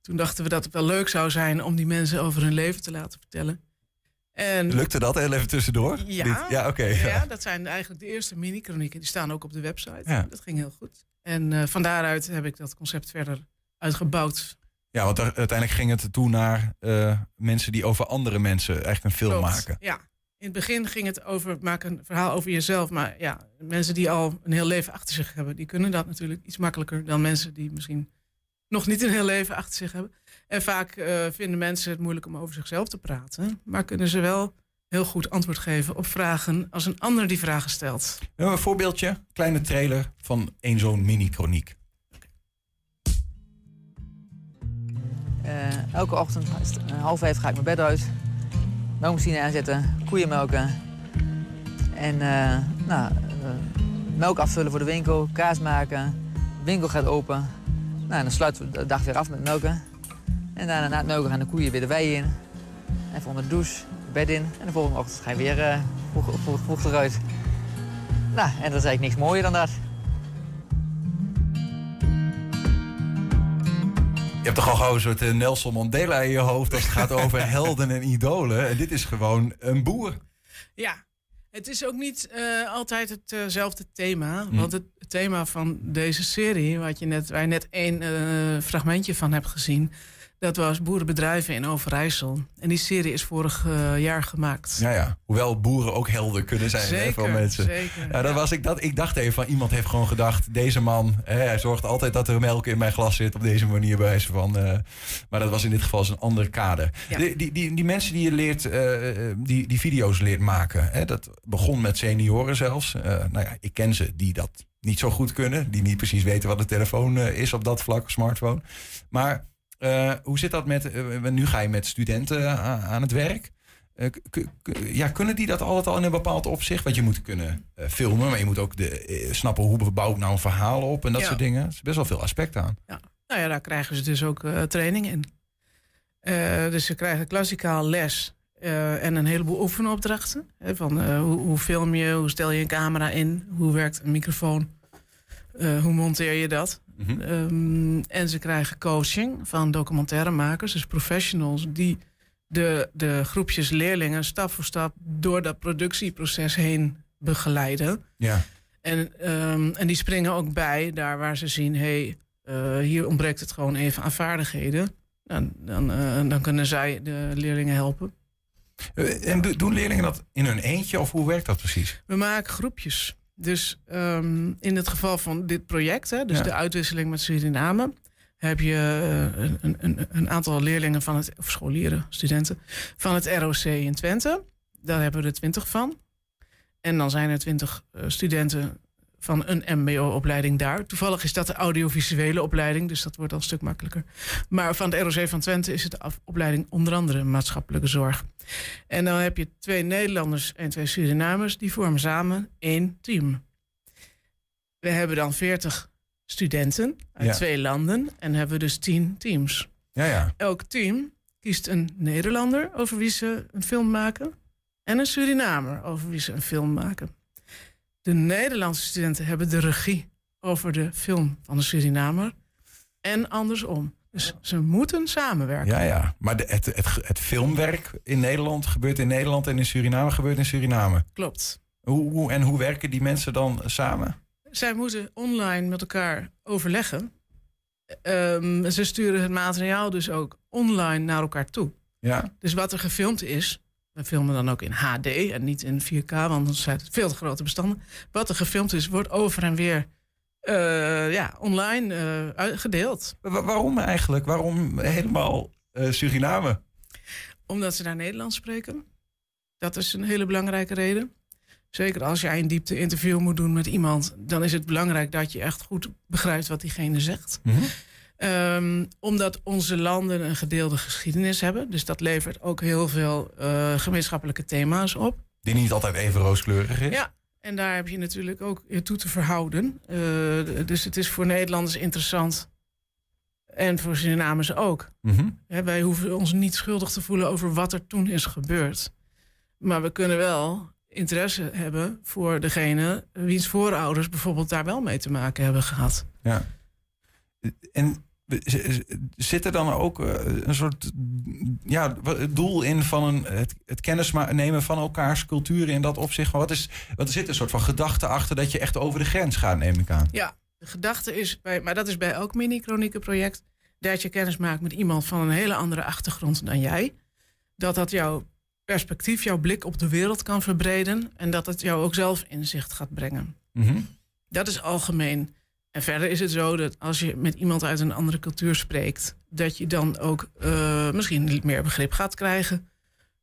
Toen dachten we dat het wel leuk zou zijn om die mensen over hun leven te laten vertellen. En lukte dat heel even tussendoor? Ja. Ja oké. Ja, ja. dat zijn eigenlijk de eerste mini-chronieken. Die staan ook op de website. Ja. Dat ging heel goed. En eh, van daaruit heb ik dat concept verder uitgebouwd. Ja, want er- uiteindelijk ging het toe naar eh, mensen die over andere mensen eigenlijk een film Klopt. maken. Ja. In het begin ging het over, maak een verhaal over jezelf. Maar ja, mensen die al een heel leven achter zich hebben, die kunnen dat natuurlijk iets makkelijker dan mensen die misschien nog niet een heel leven achter zich hebben. En vaak eh, vinden mensen het moeilijk om over zichzelf te praten. Maar kunnen ze wel heel goed antwoord geven op vragen als een ander die vragen stelt. We hebben een voorbeeldje, kleine trailer van één zo'n mini-chroniek. Eh, elke ochtend half vijf ga ik mijn bed uit. Melkmachine aanzetten, koeien melken. En eh, nou, melk afvullen voor de winkel, kaas maken. De winkel gaat open. Nou, dan sluiten we de dag weer af met melken. En daarna na het melken gaan de koeien weer de wei in. Even onder de douche, bed in. En de volgende ochtend ga je weer eh, vroeg, vroeg, vroeg eruit. Nou, en dat is eigenlijk niks mooier dan dat. Je hebt toch al gewoon een soort eh, Nelson Mandela in je hoofd als het gaat over helden en idolen. En dit is gewoon een boer. Ja, het is ook niet eh, altijd hetzelfde thema. Hm. Want het thema van deze serie, wat je net, waar je net één eh, fragmentje van hebt gezien, dat was boerenbedrijven in Overijssel. En die serie is vorig eh, jaar gemaakt. Ja, ja. Hoewel boeren ook helden kunnen zijn hè, zeker, voor mensen. zeker. Ja, dat was ik, dat, ik dacht even van iemand heeft gewoon gedacht, deze man, hè, hij zorgt altijd dat er melk in mijn glas zit op deze manier bij wijze van. eh, maar dat was in dit geval een ander kader. Ja. Die, die, die, die mensen die je leert, eh, die, die video's leert maken, hè, dat begon met senioren zelfs. Nou ja, ik ken ze die dat niet zo goed kunnen, die niet precies weten wat een telefoon is op dat vlak, smartphone. Maar eh, hoe zit dat met, eh, nu ga je met studenten a- aan het werk. Eh, ja, kunnen die dat altijd al in een bepaald opzicht? Want je moet kunnen eh, filmen, maar je moet ook de, eh, snappen hoe bouwt nou een verhaal op en dat Ja. soort dingen. Er is best wel veel aspecten aan. Nou ja, daar krijgen ze dus ook eh, training in. Eh, dus ze krijgen klassikaal les eh, en een heleboel oefenopdrachten. Hè, van eh, hoe, hoe film je, hoe stel je een camera in, hoe werkt een microfoon, eh, hoe monteer je dat. Mhm. Ehm, en ze krijgen coaching van documentairemakers, dus professionals die de, de groepjes leerlingen stap voor stap door dat productieproces heen begeleiden. Ja. En, ehm, en die springen ook bij daar waar ze zien, hé, hey, eh, hier ontbreekt het gewoon even aan vaardigheden. Dan, dan, eh, dan kunnen zij de leerlingen helpen. En do- doen leerlingen dat in hun eentje of hoe werkt dat precies? We maken groepjes. Dus ehm, in het geval van dit project, hè, dus Ja. de uitwisseling met Suriname, heb je eh, een, een- een, aantal leerlingen van het, of scholieren, studenten, van het ROC in Twente. Daar hebben we er twintig van. En dan zijn er twintig eh, studenten van een MBO-opleiding daar. Toevallig is dat de audiovisuele opleiding, dus dat wordt al een stuk makkelijker. Maar van het ROC van Twente is het de opleiding onder andere maatschappelijke zorg. En dan heb je twee Nederlanders en twee Surinamers, die vormen samen één team. We hebben dan 40 studenten uit Ja. twee landen en hebben dus 10 teams. Ja, ja. Elk team kiest een Nederlander over wie ze een film maken en een Surinamer over wie ze een film maken. De Nederlandse studenten hebben de regie over de film van de Surinamer en andersom. Dus ze moeten samenwerken. Ja, ja. Maar de, het, het, het filmwerk in Nederland gebeurt in Nederland en in Suriname gebeurt in Suriname. Klopt. Hoe, hoe, en hoe werken die mensen dan samen? Zij moeten online met elkaar overleggen. Ehm, ze sturen het materiaal dus ook online naar elkaar toe. Ja, Dus wat er gefilmd is, we filmen dan ook in HD en niet in 4K, want dan zijn het veel te grote bestanden. Wat er gefilmd is, wordt over en weer eh, ja, online eh, uit- gedeeld. Wa- waarom eigenlijk? Waarom helemaal eh, Suriname? Omdat ze daar Nederlands spreken. Dat is een hele belangrijke reden. Zeker als jij een diepte interview moet doen met iemand, dan is het belangrijk dat je echt goed begrijpt wat diegene zegt. Ehm, omdat onze landen een gedeelde geschiedenis hebben. Dus dat levert ook heel veel eh, gemeenschappelijke thema's op. Die niet altijd even rooskleurig is. Ja. En daar heb je natuurlijk ook je toe te verhouden. Eh, dus het is voor Nederlanders interessant. En voor Surinamers ook. Hè, wij hoeven ons niet schuldig te voelen over wat er toen is gebeurd. Maar we kunnen wel interesse hebben voor degene wiens voorouders bijvoorbeeld daar wel mee te maken hebben gehad. Ja. En zit er dan ook eh, een soort ja, doel in van een, het, het kennisnemen van elkaars culturen in dat opzicht? Wat is, wat er zit een soort van gedachte achter dat je echt over de grens gaat, neem ik aan. Ja, de gedachte is, bij, maar dat is bij elk mini-chronieken-project, dat je kennis maakt met iemand van een hele andere achtergrond dan jij. Dat dat jouw perspectief, jouw blik op de wereld kan verbreden en dat het jou ook zelf inzicht gaat brengen. Mhm. Dat is algemeen. En verder is het zo dat als je met iemand uit een andere cultuur spreekt, dat je dan ook eh, misschien niet meer begrip gaat krijgen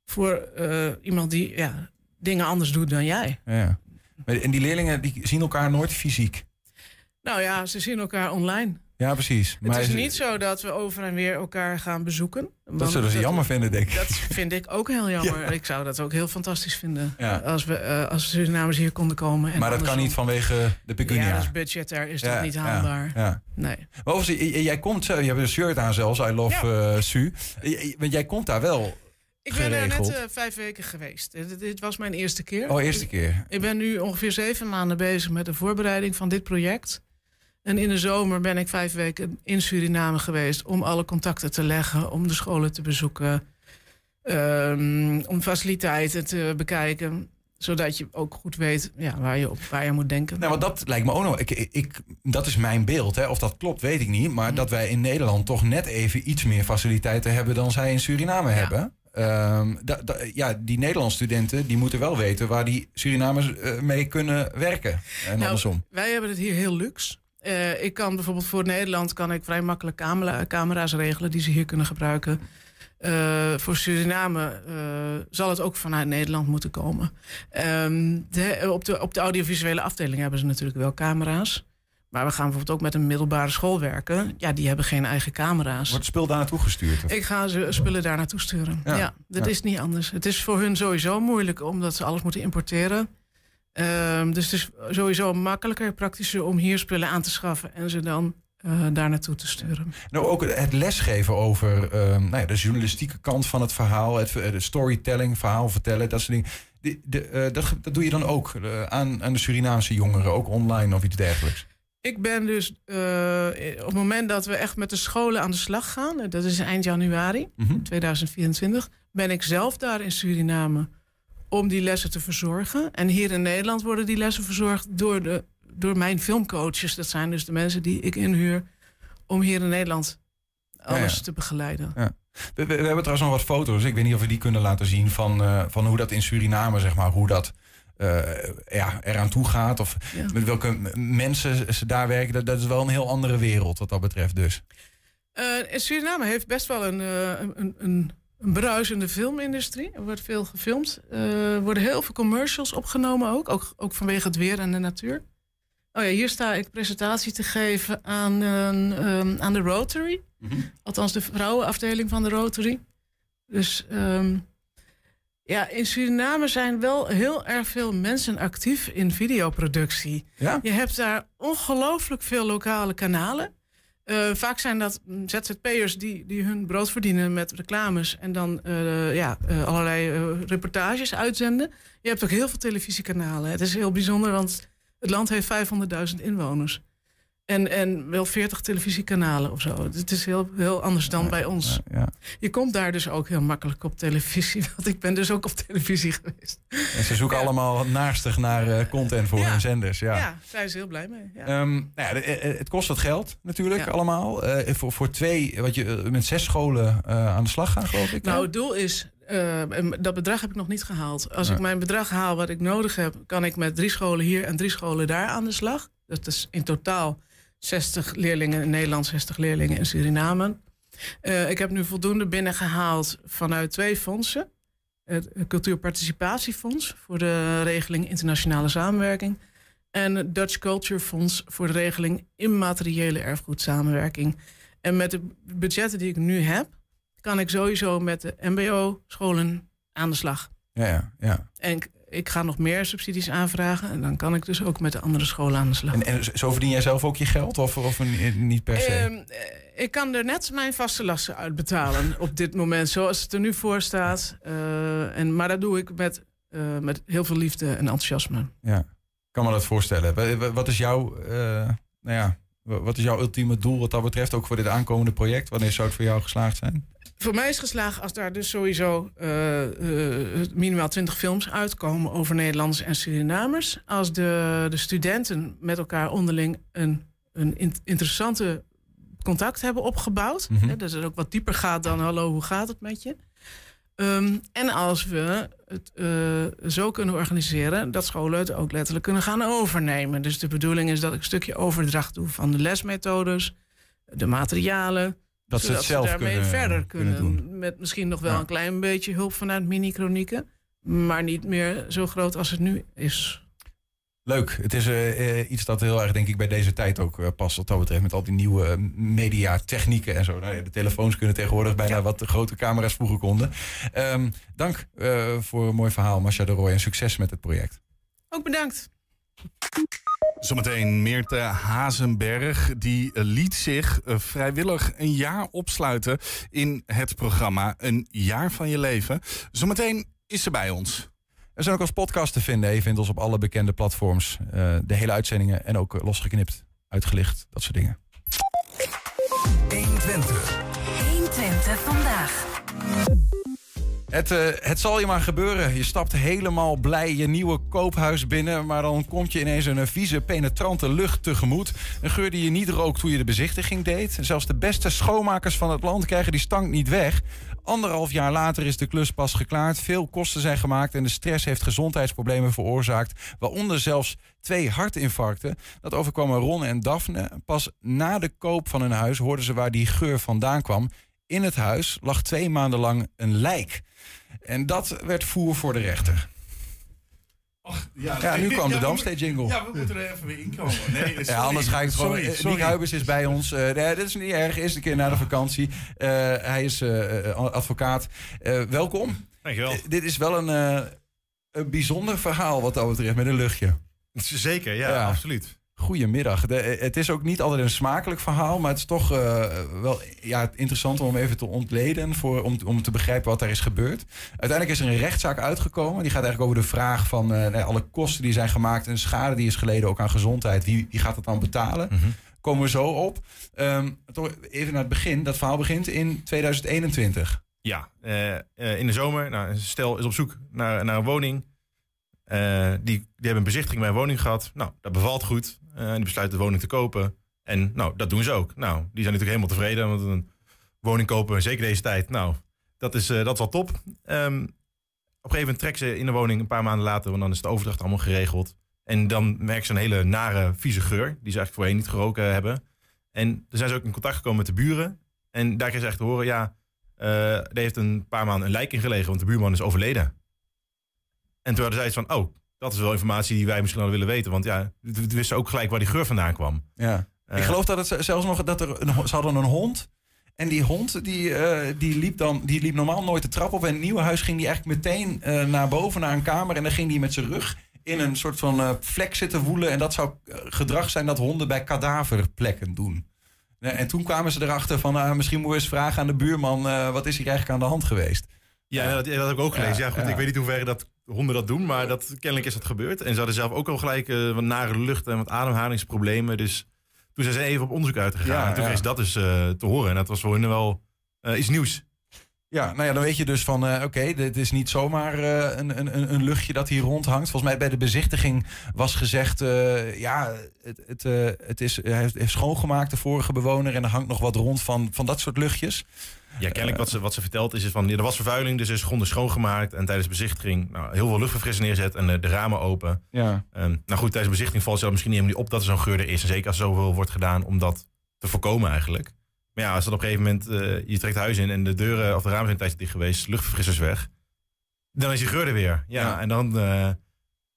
voor eh, iemand die ja, dingen anders doet dan jij. Ja. En die leerlingen die zien elkaar nooit fysiek. Nou ja, ze zien elkaar online. Ja, precies. Het is niet zo dat we over en weer elkaar gaan bezoeken. Dat zullen ze jammer vinden, denk ik. Dat vind ik ook heel jammer. Ik zou dat ook heel fantastisch vinden. Ja. Als we eh, als Surinamers hier konden komen. En maar dat kan niet vanwege de pecunia. Ja, budgetair is Ja, dat niet haalbaar. ja. Nee. Maar overigens, jij komt, zelf- je hebt een shirt aan zelfs, I love eh, Su. Want jij komt daar wel. Ik ben daar net eh, vijf weken geweest. Eh, Dit, dit was mijn eerste keer. Oh, eerste Ik- keer. Ik ben nu ongeveer zeven maanden bezig met de voorbereiding van dit project. En in de zomer ben ik vijf weken in Suriname geweest om alle contacten te leggen, om de scholen te bezoeken, ehm, om faciliteiten te bekijken, zodat je ook goed weet ja, waar, je op, waar je moet denken. Nou, want dat lijkt me ook nog. Ik, ik, dat is mijn beeld. Hè. Of dat klopt, weet ik niet. Maar dat wij in Nederland toch net even iets meer faciliteiten hebben dan zij in Suriname hebben. Da- da- ja, die Nederlandse studenten die moeten wel weten waar die Surinamers eh, mee kunnen werken. En Nou, andersom. Wij hebben het hier heel luxe. Eh, ik kan bijvoorbeeld voor Nederland kan ik vrij makkelijk camera, camera's regelen die ze hier kunnen gebruiken. Eh, voor Suriname eh, zal het ook vanuit Nederland moeten komen. Ehm, de, op, de, op de audiovisuele afdeling hebben ze natuurlijk wel camera's. Maar we gaan bijvoorbeeld ook met een middelbare school werken. Ja, die hebben geen eigen camera's. Wordt spul daar naartoe gestuurd? of? Ik ga ze spullen daar naartoe sturen. Ja, Ja, dat ja. is niet anders. Het is voor hun sowieso moeilijk omdat ze alles moeten importeren. Ehm, dus het is sowieso makkelijker, praktischer om hier spullen aan te schaffen en ze dan eh, daar naartoe te sturen. Nou, ook het lesgeven over ehm, nou ja, de journalistieke kant van het verhaal, het, eh, de storytelling, verhaal vertellen, dat soort dingen. De, eh, dat, dat doe je dan ook aan, aan de Surinaamse jongeren, ook online of iets dergelijks. Ik ben dus op het moment dat we echt met de scholen aan de slag gaan, dat is eind januari Mhm. 2024, ben ik zelf daar in Suriname om die lessen te verzorgen. En hier in Nederland worden die lessen verzorgd door, de, door mijn filmcoaches. Dat zijn dus de mensen die ik inhuur om hier in Nederland alles Ja, ja. te begeleiden. Ja. We, we, we hebben trouwens nog wat foto's. Ik weet niet of we die kunnen laten zien van, eh, van hoe dat in Suriname, zeg maar, hoe dat eh, ja, eraan toe gaat. Of met welke mensen ze daar werken. Dat, dat is wel een heel andere wereld wat dat betreft dus. In Suriname heeft best wel een, een, een, een bruisende filmindustrie. Er wordt veel gefilmd. Eh, er worden heel veel commercials opgenomen ook, ook. Ook vanwege het weer en de natuur. Oh ja, hier sta ik presentatie te geven aan, een, ehm, aan de Rotary. Althans, de vrouwenafdeling van de Rotary. Dus ehm, ja, in Suriname zijn wel heel erg veel mensen actief in videoproductie. Ja? Je hebt daar ongelooflijk veel lokale kanalen. Eh, vaak zijn dat ZZP'ers die, die hun brood verdienen met reclames en dan eh, ja, eh, allerlei reportages uitzenden. Je hebt ook heel veel televisiekanalen. Het is heel bijzonder, want het land heeft 500.000 inwoners. En, en wel 40 televisiekanalen of zo. Het is heel, heel anders dan bij ons. Ja. Je komt daar dus ook heel makkelijk op televisie. Want ik ben dus ook op televisie geweest. En ze zoeken allemaal naastig naar eh, content voor hun zenders. Ja. Ja, daar zijn ze heel blij mee. Ja. Ehm, nou ja, de- eh, het kost wat geld natuurlijk allemaal. Eh, voor, voor twee, wat je eh, met zes scholen eh, aan de slag gaan, geloof ik. Nou, het doel is, eh, en dat bedrag heb ik nog niet gehaald. Als Ja. ik mijn bedrag haal wat ik nodig heb, kan ik met drie scholen hier en drie scholen daar aan de slag. Dat is in totaal 60 leerlingen in Nederland, 60 leerlingen in Suriname. Eh, ik heb nu voldoende binnengehaald vanuit twee fondsen. Het Cultuurparticipatiefonds voor de regeling internationale samenwerking. En het Dutch Culture Fonds voor de regeling immateriële erfgoedsamenwerking. En met de budgetten die ik nu heb, kan ik sowieso met de MBO-scholen aan de slag. Ja, ja, ja. En ik, ga nog meer subsidies aanvragen. En dan kan ik dus ook met de andere scholen aan de slag. En, en zo verdien jij zelf ook je geld? Of, of niet per se? Ehm, eh, ik kan er net mijn vaste lasten uitbetalen op dit moment, zoals het er nu voor staat. Eh, en, maar dat doe ik met, eh, met heel veel liefde en enthousiasme. ja, ik kan me dat voorstellen. Wa- wa- Wat is jouw, nou ja, wat is jouw ultieme doel wat dat betreft? Ook voor dit aankomende project? Wanneer zou het voor jou geslaagd zijn? Voor mij is geslaagd als daar dus sowieso eh, eh, minimaal 20 films uitkomen over Nederlanders en Surinamers. Als de, de studenten met elkaar onderling een, een in- interessante contact hebben opgebouwd. Mhm. Hè, dat het ook wat dieper gaat dan hallo, hoe gaat het met je? Ehm, en als we het eh, zo kunnen organiseren dat scholen het ook letterlijk kunnen gaan overnemen. Dus de bedoeling is dat ik een stukje overdracht doe van de lesmethodes, de materialen. Dat ze het zelf daarmee kunnen, verder kunnen, doen. Met misschien nog wel Ja. een klein beetje hulp vanuit mini-chronieken. Maar niet meer zo groot als het nu is. Leuk. Het is eh, eh, iets dat heel erg, denk ik, bij deze tijd ook eh, past. Wat dat betreft, met al die nieuwe mediatechnieken en zo. Nou ja, de telefoons kunnen tegenwoordig bijna wat de grote camera's vroeger konden. Ehm, dank eh, voor een mooi verhaal, Masha de Roy. En succes met het project. Ook bedankt. Zometeen Meerte Hazenberg, die liet zich vrijwillig een jaar opsluiten in het programma Een jaar van je leven. Zometeen is ze bij ons. We zijn ook als podcast te vinden. Je vindt ons op alle bekende platforms. Eh, de hele uitzendingen en ook eh, losgeknipt, uitgelicht, dat soort dingen. 120. 120 vandaag. Het, eh, het zal je maar gebeuren. Je stapt helemaal blij je nieuwe koophuis binnen. Maar dan komt je ineens een vieze, penetrante lucht tegemoet. Een geur die je niet rookt toen je de bezichtiging deed. Zelfs de beste schoonmakers van het land krijgen die stank niet weg. Anderhalf jaar later is de klus pas geklaard. Veel kosten zijn gemaakt en de stress heeft gezondheidsproblemen veroorzaakt. Waaronder zelfs twee hartinfarcten. Dat overkwamen Ron en Daphne. Pas na de koop van hun huis hoorden ze waar die geur vandaan kwam. In het huis lag twee maanden lang een lijk. En dat werd voer voor de rechter. Ja, nu kwam de Damstee jingle. Ja, we moeten er even weer inkomen. Nee, sorry. Ja, anders ga ik het gewoon. Sorry, sorry. Nick Huibers is bij ons. Eh, nee, dit is niet erg. Eerste keer na de vakantie. Eh, hij is eh, advocaat. Eh, welkom. Dankjewel. Dit is wel een, eh, een bijzonder verhaal wat dat betreft met een luchtje. Zeker, ja, Ja. absoluut. Goedemiddag. De, eh, het is ook niet altijd een smakelijk verhaal, maar het is toch eh, wel ja, interessant om even te ontleden, voor, om, om te begrijpen wat daar is gebeurd. Uiteindelijk is er een rechtszaak uitgekomen. Die gaat eigenlijk over de vraag van eh, nou alle kosten die zijn gemaakt en schade die is geleden ook aan gezondheid. Wie, wie gaat dat dan betalen? Mhm. Komen we zo op. Ehm, toch even naar het begin. Dat verhaal begint in 2021. Ja, in de zomer, nou, stel is op zoek naar, naar een woning. Die, die hebben een bezichtiging bij een woning gehad. Nou, dat bevalt goed. En die besluiten de woning te kopen. En nou, dat doen ze ook. Nou, die zijn natuurlijk helemaal tevreden. Want een woning kopen, zeker deze tijd, nou, dat is, eh, dat is wel top. Ehm, op een gegeven moment trekt ze in de woning een paar maanden later, want dan is de overdracht allemaal geregeld. En dan merkt ze een hele nare, vieze geur, die ze eigenlijk voorheen niet geroken hebben. En dan zijn ze ook in contact gekomen met de buren. En daar kreeg ze echt te horen, ja, eh, er heeft een paar maanden een lijk in gelegen, want de buurman is overleden. En toen hadden zij iets van, oh, dat is wel informatie die wij misschien wel willen weten. Want ja, we wisten ook gelijk waar die geur vandaan kwam. Ja. Eh, ik geloof dat het zelfs nog dat er een, ze hadden een hond. En die hond die, eh, die, liep dan, die liep normaal nooit de trap op. En in het nieuwe huis ging die eigenlijk meteen eh, naar boven, naar een kamer. En dan ging die met zijn rug in een soort van eh, vlek zitten woelen. En dat zou eh, gedrag zijn dat honden bij kadaverplekken doen. Eh, En toen kwamen ze erachter van, ah, misschien moeten we eens vragen aan de buurman, eh, wat is hier eigenlijk aan de hand geweest? Ja, dat, dat heb ik ook gelezen. Ja, Ja, goed, ja. ik weet niet hoe ver dat honden dat doen, maar dat, kennelijk is dat gebeurd. En ze hadden zelf ook al gelijk eh, wat nare lucht en wat ademhalingsproblemen. Dus toen zijn ze even op onderzoek uitgegaan. Ja, en toen ja. kreeg ze dat dus eh, te horen. En dat was voor hun wel eh, iets nieuws. Ja, nou ja, dan weet je dus van, eh, oké, dit is niet zomaar eh, een, een, een luchtje dat hier rondhangt. Volgens mij bij de bezichtiging was gezegd, eh, ja, het, het, het is, hij heeft, heeft schoongemaakt, de vorige bewoner, en er hangt nog wat rond van, van dat soort luchtjes. Ja, kennelijk wat ze, wat ze vertelt is, is van, er was vervuiling, dus is gronden schoongemaakt. En tijdens de bezichtiging nou, heel veel luchtverfrissing neerzet en de ramen open. Ja. Ehm, nou goed, tijdens de bezichtiging valt ze misschien niet helemaal op dat er zo'n geur er is. En zeker als er zoveel wordt gedaan om dat te voorkomen eigenlijk. Maar ja, als dat op een gegeven moment, eh, je trekt huis in en de deuren of de ramen zijn tijdje dicht geweest, luchtverfrissers weg. Dan is die geur er weer. Ja, Ja. en dan, eh,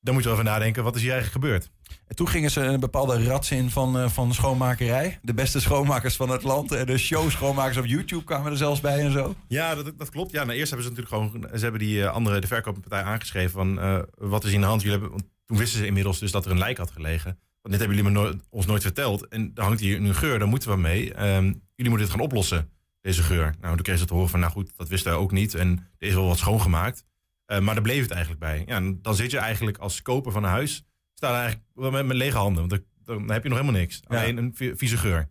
dan moet je wel even nadenken, wat is hier eigenlijk gebeurd? En toen gingen ze een bepaalde rats in van, eh, van schoonmakerij. De beste schoonmakers van het land. En de show schoonmakers op YouTube kwamen er zelfs bij en zo. Ja, dat, dat klopt. Ja, nou, eerst hebben ze natuurlijk gewoon, ze hebben die andere, de verkooppartij aangeschreven van, wat is in de hand? Jullie hebben, want toen wisten ze inmiddels dus dat er een lijk had gelegen. Want dit hebben jullie me nooit- ons nooit verteld. En dan hangt hier een geur, daar moeten we mee. Ehm, jullie moeten dit gaan oplossen, deze geur. Nou, toen kregen ze te horen van, nou goed, dat wisten we ook niet. En er is wel wat schoongemaakt. Eh, maar daar bleef het eigenlijk bij. Ja, en dan zit je eigenlijk als koper van een huis, sta je eigenlijk wel met, met lege handen. Want dan, dan heb je nog helemaal niks. Ja. Alleen een vi- vieze geur.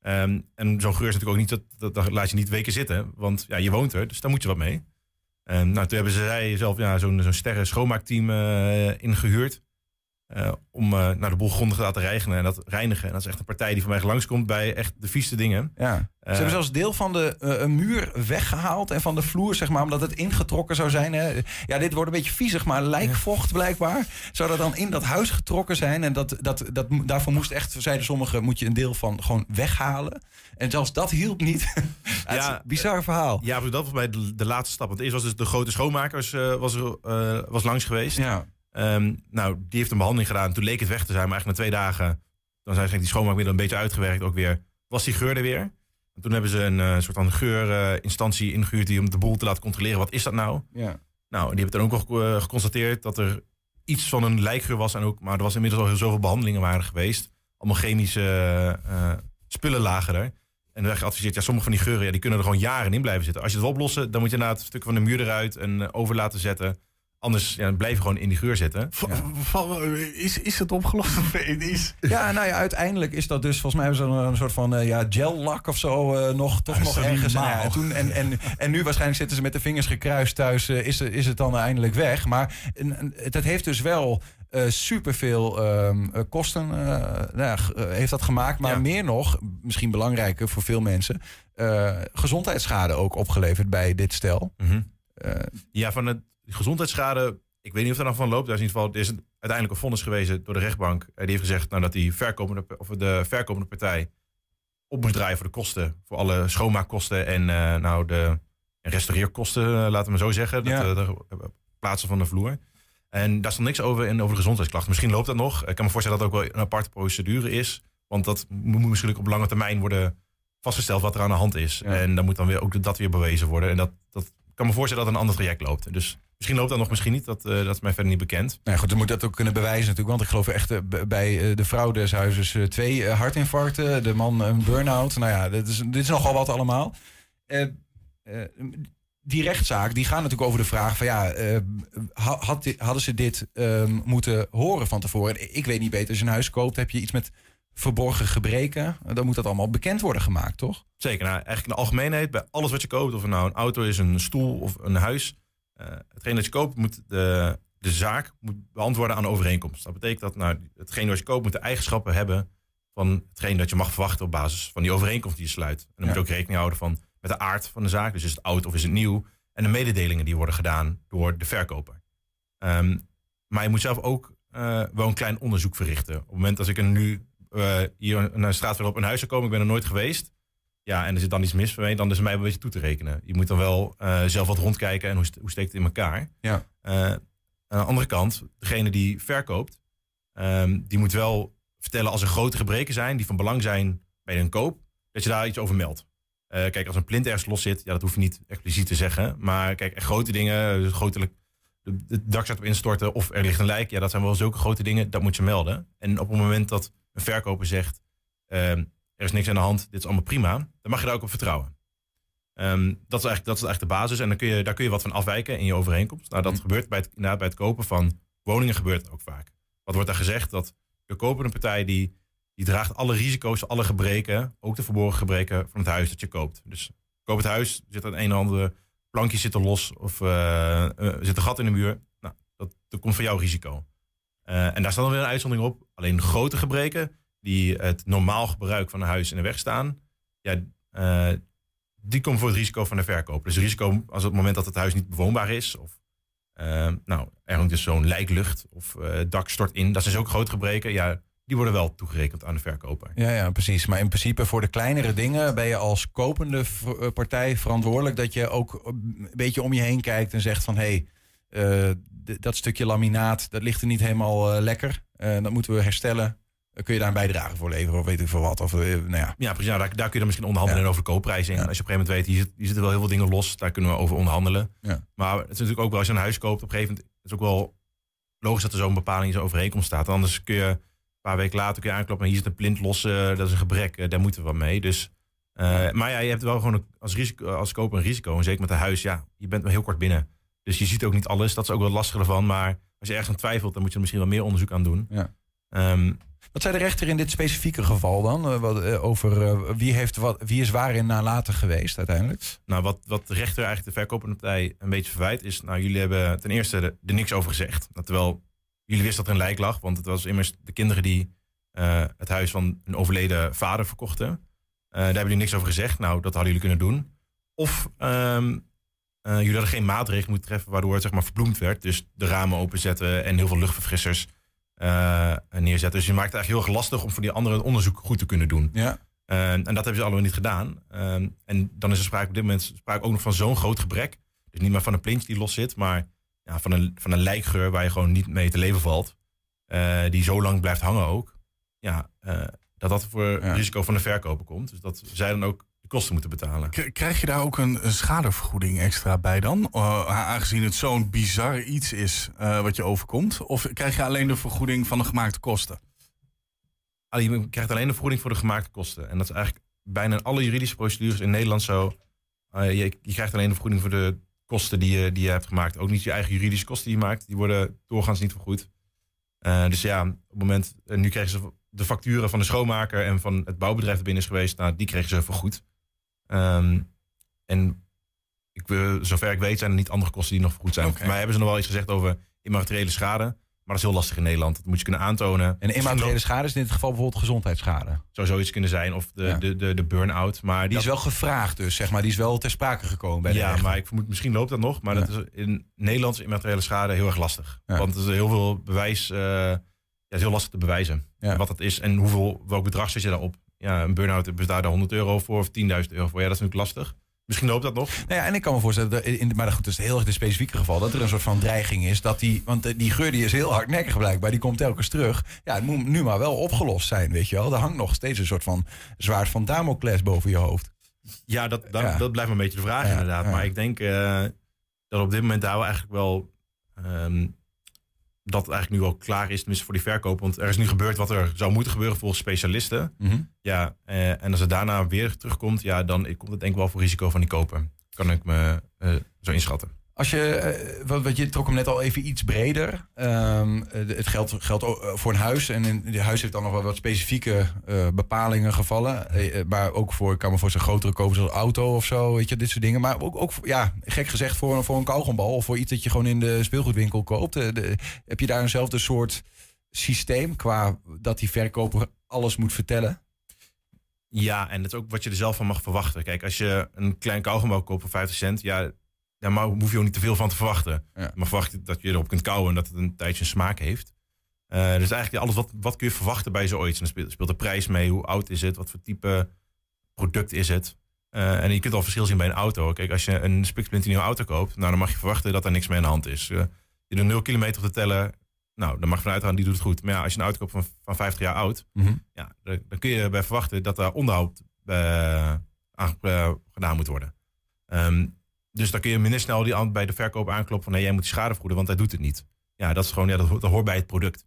Ehm, en zo'n geur is natuurlijk ook niet, dat, dat, dat laat je niet weken zitten. Want ja, je woont er, dus daar moet je wat mee. En nou, toen hebben ze zij zelf ja, zo'n zo'n sterren schoonmaakteam eh, ingehuurd. Eh, om eh, nou, de boel grondig te laten reinigen en dat reinigen. En dat is echt een partij die van mij langskomt bij echt de vieste dingen. Ja. Eh, Ze hebben zelfs deel van de eh, een muur weggehaald en van de vloer, zeg maar, omdat het ingetrokken zou zijn. Hè. Ja, dit wordt een beetje viezig, maar lijkvocht blijkbaar. Zou dat dan in dat huis getrokken zijn? En dat, dat, dat, daarvoor moest echt, zeiden sommigen, moet je een deel van gewoon weghalen. En zelfs dat hielp niet. ja, bizar verhaal. Ja, dat was bij de, de laatste stap. Want eerst was dus de grote schoonmakers eh, was, er, eh, was langs geweest. Ja. Ehm, nou, die heeft een behandeling gedaan. Toen leek het weg te zijn, maar eigenlijk na twee dagen... dan zijn ze die schoonmaakmiddelen een beetje uitgewerkt ook weer. Was die geur er weer? En toen hebben ze een eh, soort van geurinstantie ingehuurd... die om de boel te laten controleren. Wat is dat nou? Ja. Nou, die hebben dan ook nog eh, geconstateerd... dat er iets van een lijkgeur was. En ook, maar er was inmiddels al heel zoveel behandelingen waren geweest. Allemaal chemische eh, spullen lagen er. En dan werd geadviseerd, ja, sommige van die geuren ja, die kunnen er gewoon jaren in blijven zitten. Als je het wil oplossen, dan moet je inderdaad een stuk van de muur eruit en over laten zetten. Anders ja, blijf je gewoon in die geur zitten. Is, is het opgelost of is? Ja, nou ja, uiteindelijk is dat dus, volgens mij hebben ze een, een soort van eh, ja, gel-lak of zo eh, nog, toch Ja, nog dat ergens. En, ja, en, toen, en, en, en nu waarschijnlijk zitten ze met de vingers gekruist thuis, eh, is, is het dan eindelijk weg. Maar en- en het heeft dus wel eh superveel ehm, eh, kosten eh, nou heeft dat gemaakt. Maar Ja. meer nog, misschien belangrijker voor veel mensen, eh, gezondheidsschade ook opgeleverd bij dit stel. Eh, Ja, van de gezondheidsschade, ik weet niet of er nog van loopt. Daar is in ieder geval, er is een- uiteindelijk een vonnis gewezen door de rechtbank. Eh, die heeft gezegd nou, dat die verkopende, of de verkopende partij op moest draaien voor de kosten. Voor alle schoonmaakkosten en eh, nou, de restaureerkosten, eh, laten we maar zo zeggen. Dat, Ja. de plaatsen van de vloer. En daar stond niks over in over de gezondheidsklachten. Misschien loopt dat nog. Ik kan me voorstellen dat dat ook wel een aparte procedure is. Want dat moet misschien op lange termijn worden vastgesteld wat er aan de hand is. Ja. En dan moet dan weer ook dat weer bewezen worden. En dat, dat kan me voorstellen dat een ander traject loopt. Dus misschien loopt dat nog, misschien niet. Dat, eh, dat is mij verder niet bekend. Nou goed, dan moet dat ook kunnen bewijzen natuurlijk. Want ik geloof echt eh, bij eh, de vrouw des huizes twee hartinfarcten. De man een burn-out. Nou ja, dit is, dit is nogal wat allemaal. Die rechtszaak die gaat natuurlijk over de vraag van ja, hadden ze dit ehm, moeten horen van tevoren? Ik weet niet beter, als je een huis koopt, heb je iets met verborgen gebreken. Dan moet dat allemaal bekend worden gemaakt, toch? Zeker, nou, eigenlijk in de algemeenheid, bij alles wat je koopt, of het nou een auto is, een stoel of een huis, eh hetgeen dat je koopt, moet de, de zaak moet beantwoorden aan de overeenkomst. Dat betekent dat nou, hetgeen wat je koopt moet de eigenschappen hebben van hetgeen dat je mag verwachten op basis van die overeenkomst die je sluit. En dan moet je ook rekening houden van met de aard van de zaak. Dus is het oud of is het nieuw? En de mededelingen die worden gedaan door de verkoper. Ehm, maar je moet zelf ook eh, wel een klein onderzoek verrichten. Op het moment als ik er nu uh, hier naar de straat op een huis zou komen, ik ben er nooit geweest. Ja, en er zit dan iets mis mee, dan is het mij een beetje toe te rekenen. Je moet dan wel uh, zelf wat rondkijken en hoe, hoe steekt het in elkaar. Ja. aan de andere kant, degene die verkoopt, um, die moet wel vertellen als er grote gebreken zijn die van belang zijn bij een koop, dat je daar iets over meldt. Kijk, als een plint ergens los zit, ja, dat hoef je niet expliciet te zeggen. Maar kijk, grote dingen, grotelijk, het dak staat op instorten of er ligt een lijk. Ja, dat zijn wel zulke grote dingen, dat moet je melden. En op het moment dat een verkoper zegt, uh, er is niks aan de hand, dit is allemaal prima, dan mag je daar ook op vertrouwen. Um, dat, is eigenlijk, dat is eigenlijk de basis. En dan kun je, daar kun je wat van afwijken in je overeenkomst. Nou, dat mm. gebeurt bij het, nou, bij het kopen van woningen gebeurt ook vaak. Wat wordt daar gezegd? Dat kopen een partij die, die draagt alle risico's, alle gebreken, ook de verborgen gebreken van het huis dat je koopt. Dus koop het huis, zit er een en ander plankje zitten los of uh, uh, zit een gat in de muur. Nou, dat, dat komt van jouw risico. Uh, en daar staat dan weer een uitzondering op. Alleen grote gebreken die het normaal gebruik van een huis in de weg staan, ja, die komen voor het risico van de verkoper. Dus het risico als het moment dat het huis niet bewoonbaar is, of nou, er hangt dus zo'n lijklucht of het dak stort in, dat zijn ook grote gebreken. Ja, die worden wel toegerekend aan de verkoper. Ja, ja, precies. Maar in principe voor de kleinere dingen ben je als kopende partij verantwoordelijk dat je ook een beetje om je heen kijkt en zegt van hé, hey, uh, dat stukje laminaat, dat ligt er niet helemaal uh, lekker. Uh, dat moeten we herstellen. kun je daar een bijdrage voor leveren of weet ik veel wat? Of, nou ja. ja, precies. Nou, daar, daar kun je dan misschien onderhandelen ja. over de. Ja. Als je op een gegeven moment weet, hier, zit, hier zitten wel heel veel dingen los, daar kunnen we over onderhandelen. Ja. Maar het is natuurlijk ook wel, als je een huis koopt, op een gegeven moment is het ook wel logisch dat er zo'n bepaling in zo'n overeenkomst staat. Anders kun je een paar weken later kun je aankloppen, hier zit een plint los, uh, dat is een gebrek, uh, daar moeten we wat mee. Dus, uh, maar ja, je hebt wel gewoon een, als, risico, als koper een risico. En zeker met een huis, ja, je bent maar heel kort binnen. Dus je ziet ook niet alles, dat is ook wel lastig ervan. Maar als je ergens aan twijfelt, dan moet je er misschien wel meer onderzoek aan doen. Ja. Um, wat zei de rechter in dit specifieke geval dan? Wat, over wie, heeft wat, wie is waarin nalatig geweest uiteindelijk? Nou, wat, wat de rechter eigenlijk de verkopende partij een beetje verwijt is... Nou, jullie hebben ten eerste er, er niks over gezegd. Terwijl jullie wisten dat er een lijk lag, want het was immers de kinderen die het huis van een overleden vader verkochten. Daar hebben jullie niks over gezegd. Nou, dat hadden jullie kunnen doen. Of um, uh, jullie hadden geen maatregelen moeten treffen waardoor het zeg maar verbloemd werd. Dus de ramen openzetten en heel veel luchtverfrissers neerzetten. Dus je maakt het eigenlijk heel erg lastig om voor die anderen het onderzoek goed te kunnen doen. Ja. en dat hebben ze allemaal niet gedaan. en dan is er sprake op dit moment sprake ook nog van zo'n groot gebrek. Dus niet maar van een plintje die los zit, maar ja, van, een, van een lijkgeur waar je gewoon niet mee te leven valt. Uh, die zo lang blijft hangen ook. Ja, dat dat voor ja. risico van de verkoper komt. Dus dat zij dan ook de kosten moeten betalen. Krijg je daar ook een, een schadevergoeding extra bij dan? Uh, aangezien het zo'n bizar iets is wat je overkomt. Of krijg je alleen de vergoeding van de gemaakte kosten? Allee, je krijgt alleen de vergoeding voor de gemaakte kosten. En dat is eigenlijk bijna in alle juridische procedures in Nederland zo. je, je krijgt alleen de vergoeding voor de kosten die je, die je hebt gemaakt. Ook niet je eigen juridische kosten die je maakt. Die worden doorgaans niet vergoed. Dus ja, op het moment, nu kregen ze de facturen van de schoonmaker en van het bouwbedrijf dat binnen is geweest. Nou, die kregen ze vergoed. Um, en ik, zover ik weet zijn er niet andere kosten die nog vergoed zijn. Okay. Maar hebben ze nog wel iets gezegd over immateriële schade. Maar dat is heel lastig in Nederland. Dat moet je kunnen aantonen. En immateriële schade is in dit geval bijvoorbeeld gezondheidsschade. Zou zoiets kunnen zijn. Of de, ja. de, de, de burn-out. Maar die dat... is wel gevraagd dus, zeg maar. Die is wel ter sprake gekomen bij de Ja, maar ik vermoed, misschien loopt dat nog. Maar ja. dat is in Nederland is immateriële schade heel erg lastig. Ja. Want er is heel veel bewijs... Uh, ja, het is heel lastig te bewijzen. Wat dat is en hoeveel, welk bedrag zit je daarop. Ja, een burn-out bestaat daar 100 euro voor of 10.000 euro voor. Ja, dat is natuurlijk lastig. Misschien loopt dat nog. Nou ja, en ik kan me voorstellen, dat in, maar goed, dat is heel erg specifieke geval, dat er een soort van dreiging is. Dat die, want die geur die is heel hardnekkig blijkbaar, die komt telkens terug. Ja, het moet nu maar wel opgelost zijn, weet je wel. Er hangt nog steeds een soort van zwaard van Damocles boven je hoofd. Ja, dat, dat, ja. dat blijft een beetje de vraag ja, inderdaad. Ja. Maar ik denk uh, dat op dit moment daar we eigenlijk wel... Um, dat het eigenlijk nu wel klaar is, tenminste voor die verkoop. Want er is nu gebeurd wat er zou moeten gebeuren volgens specialisten. Mm -hmm. Ja, uh, en als het daarna weer terugkomt, ja, dan komt het denk ik wel voor risico van die koper. Kan ik me uh, zo inschatten. Als je, uh, wat, wat je trok hem net al even iets breder. Um, het geldt, geldt voor een huis. En het huis heeft dan nog wel wat specifieke bepalingen gevallen. Maar ook voor, ik kan me voor zijn grotere kopen zoals auto of zo. Weet je, dit soort dingen. Maar ook, ook ja, gek gezegd, voor, voor een kauwgombal. Of voor iets dat je gewoon in de speelgoedwinkel koopt. De, heb je daar eenzelfde soort systeem qua dat die verkoper alles moet vertellen? Ja, en dat is ook wat je er zelf van mag verwachten. Kijk, als je een klein kauwgom koopt voor 50 cent, ja, daar maar hoef je ook niet te veel van te verwachten. Ja. Maar verwacht dat je erop kunt kauwen en dat het een tijdje een smaak heeft. Eh, dus eigenlijk alles wat, wat kun je verwachten bij zoiets. En dan speelt, speelt de prijs mee, hoe oud is het, wat voor type product is het. Eh, en je kunt al verschil zien bij een auto. Kijk, als je een spiksplinternieuwe auto koopt, nou, dan mag je verwachten dat er niks mee aan de hand is. Eh, je doet 0 kilometer op te tellen, nou, dan mag je vanuit gaan, die doet het goed. Maar ja, als je een auto koopt van, van 50 jaar oud, Mhm. ja, dan, dan kun je bij verwachten dat daar onderhoud aan gedaan moet worden. Ehm, dus dan kun je minder snel die bij de verkoop aankloppen van jij moet die schade vergoeden, want hij doet het niet. Ja, dat is gewoon, ja, dat, hoort- dat hoort bij het product.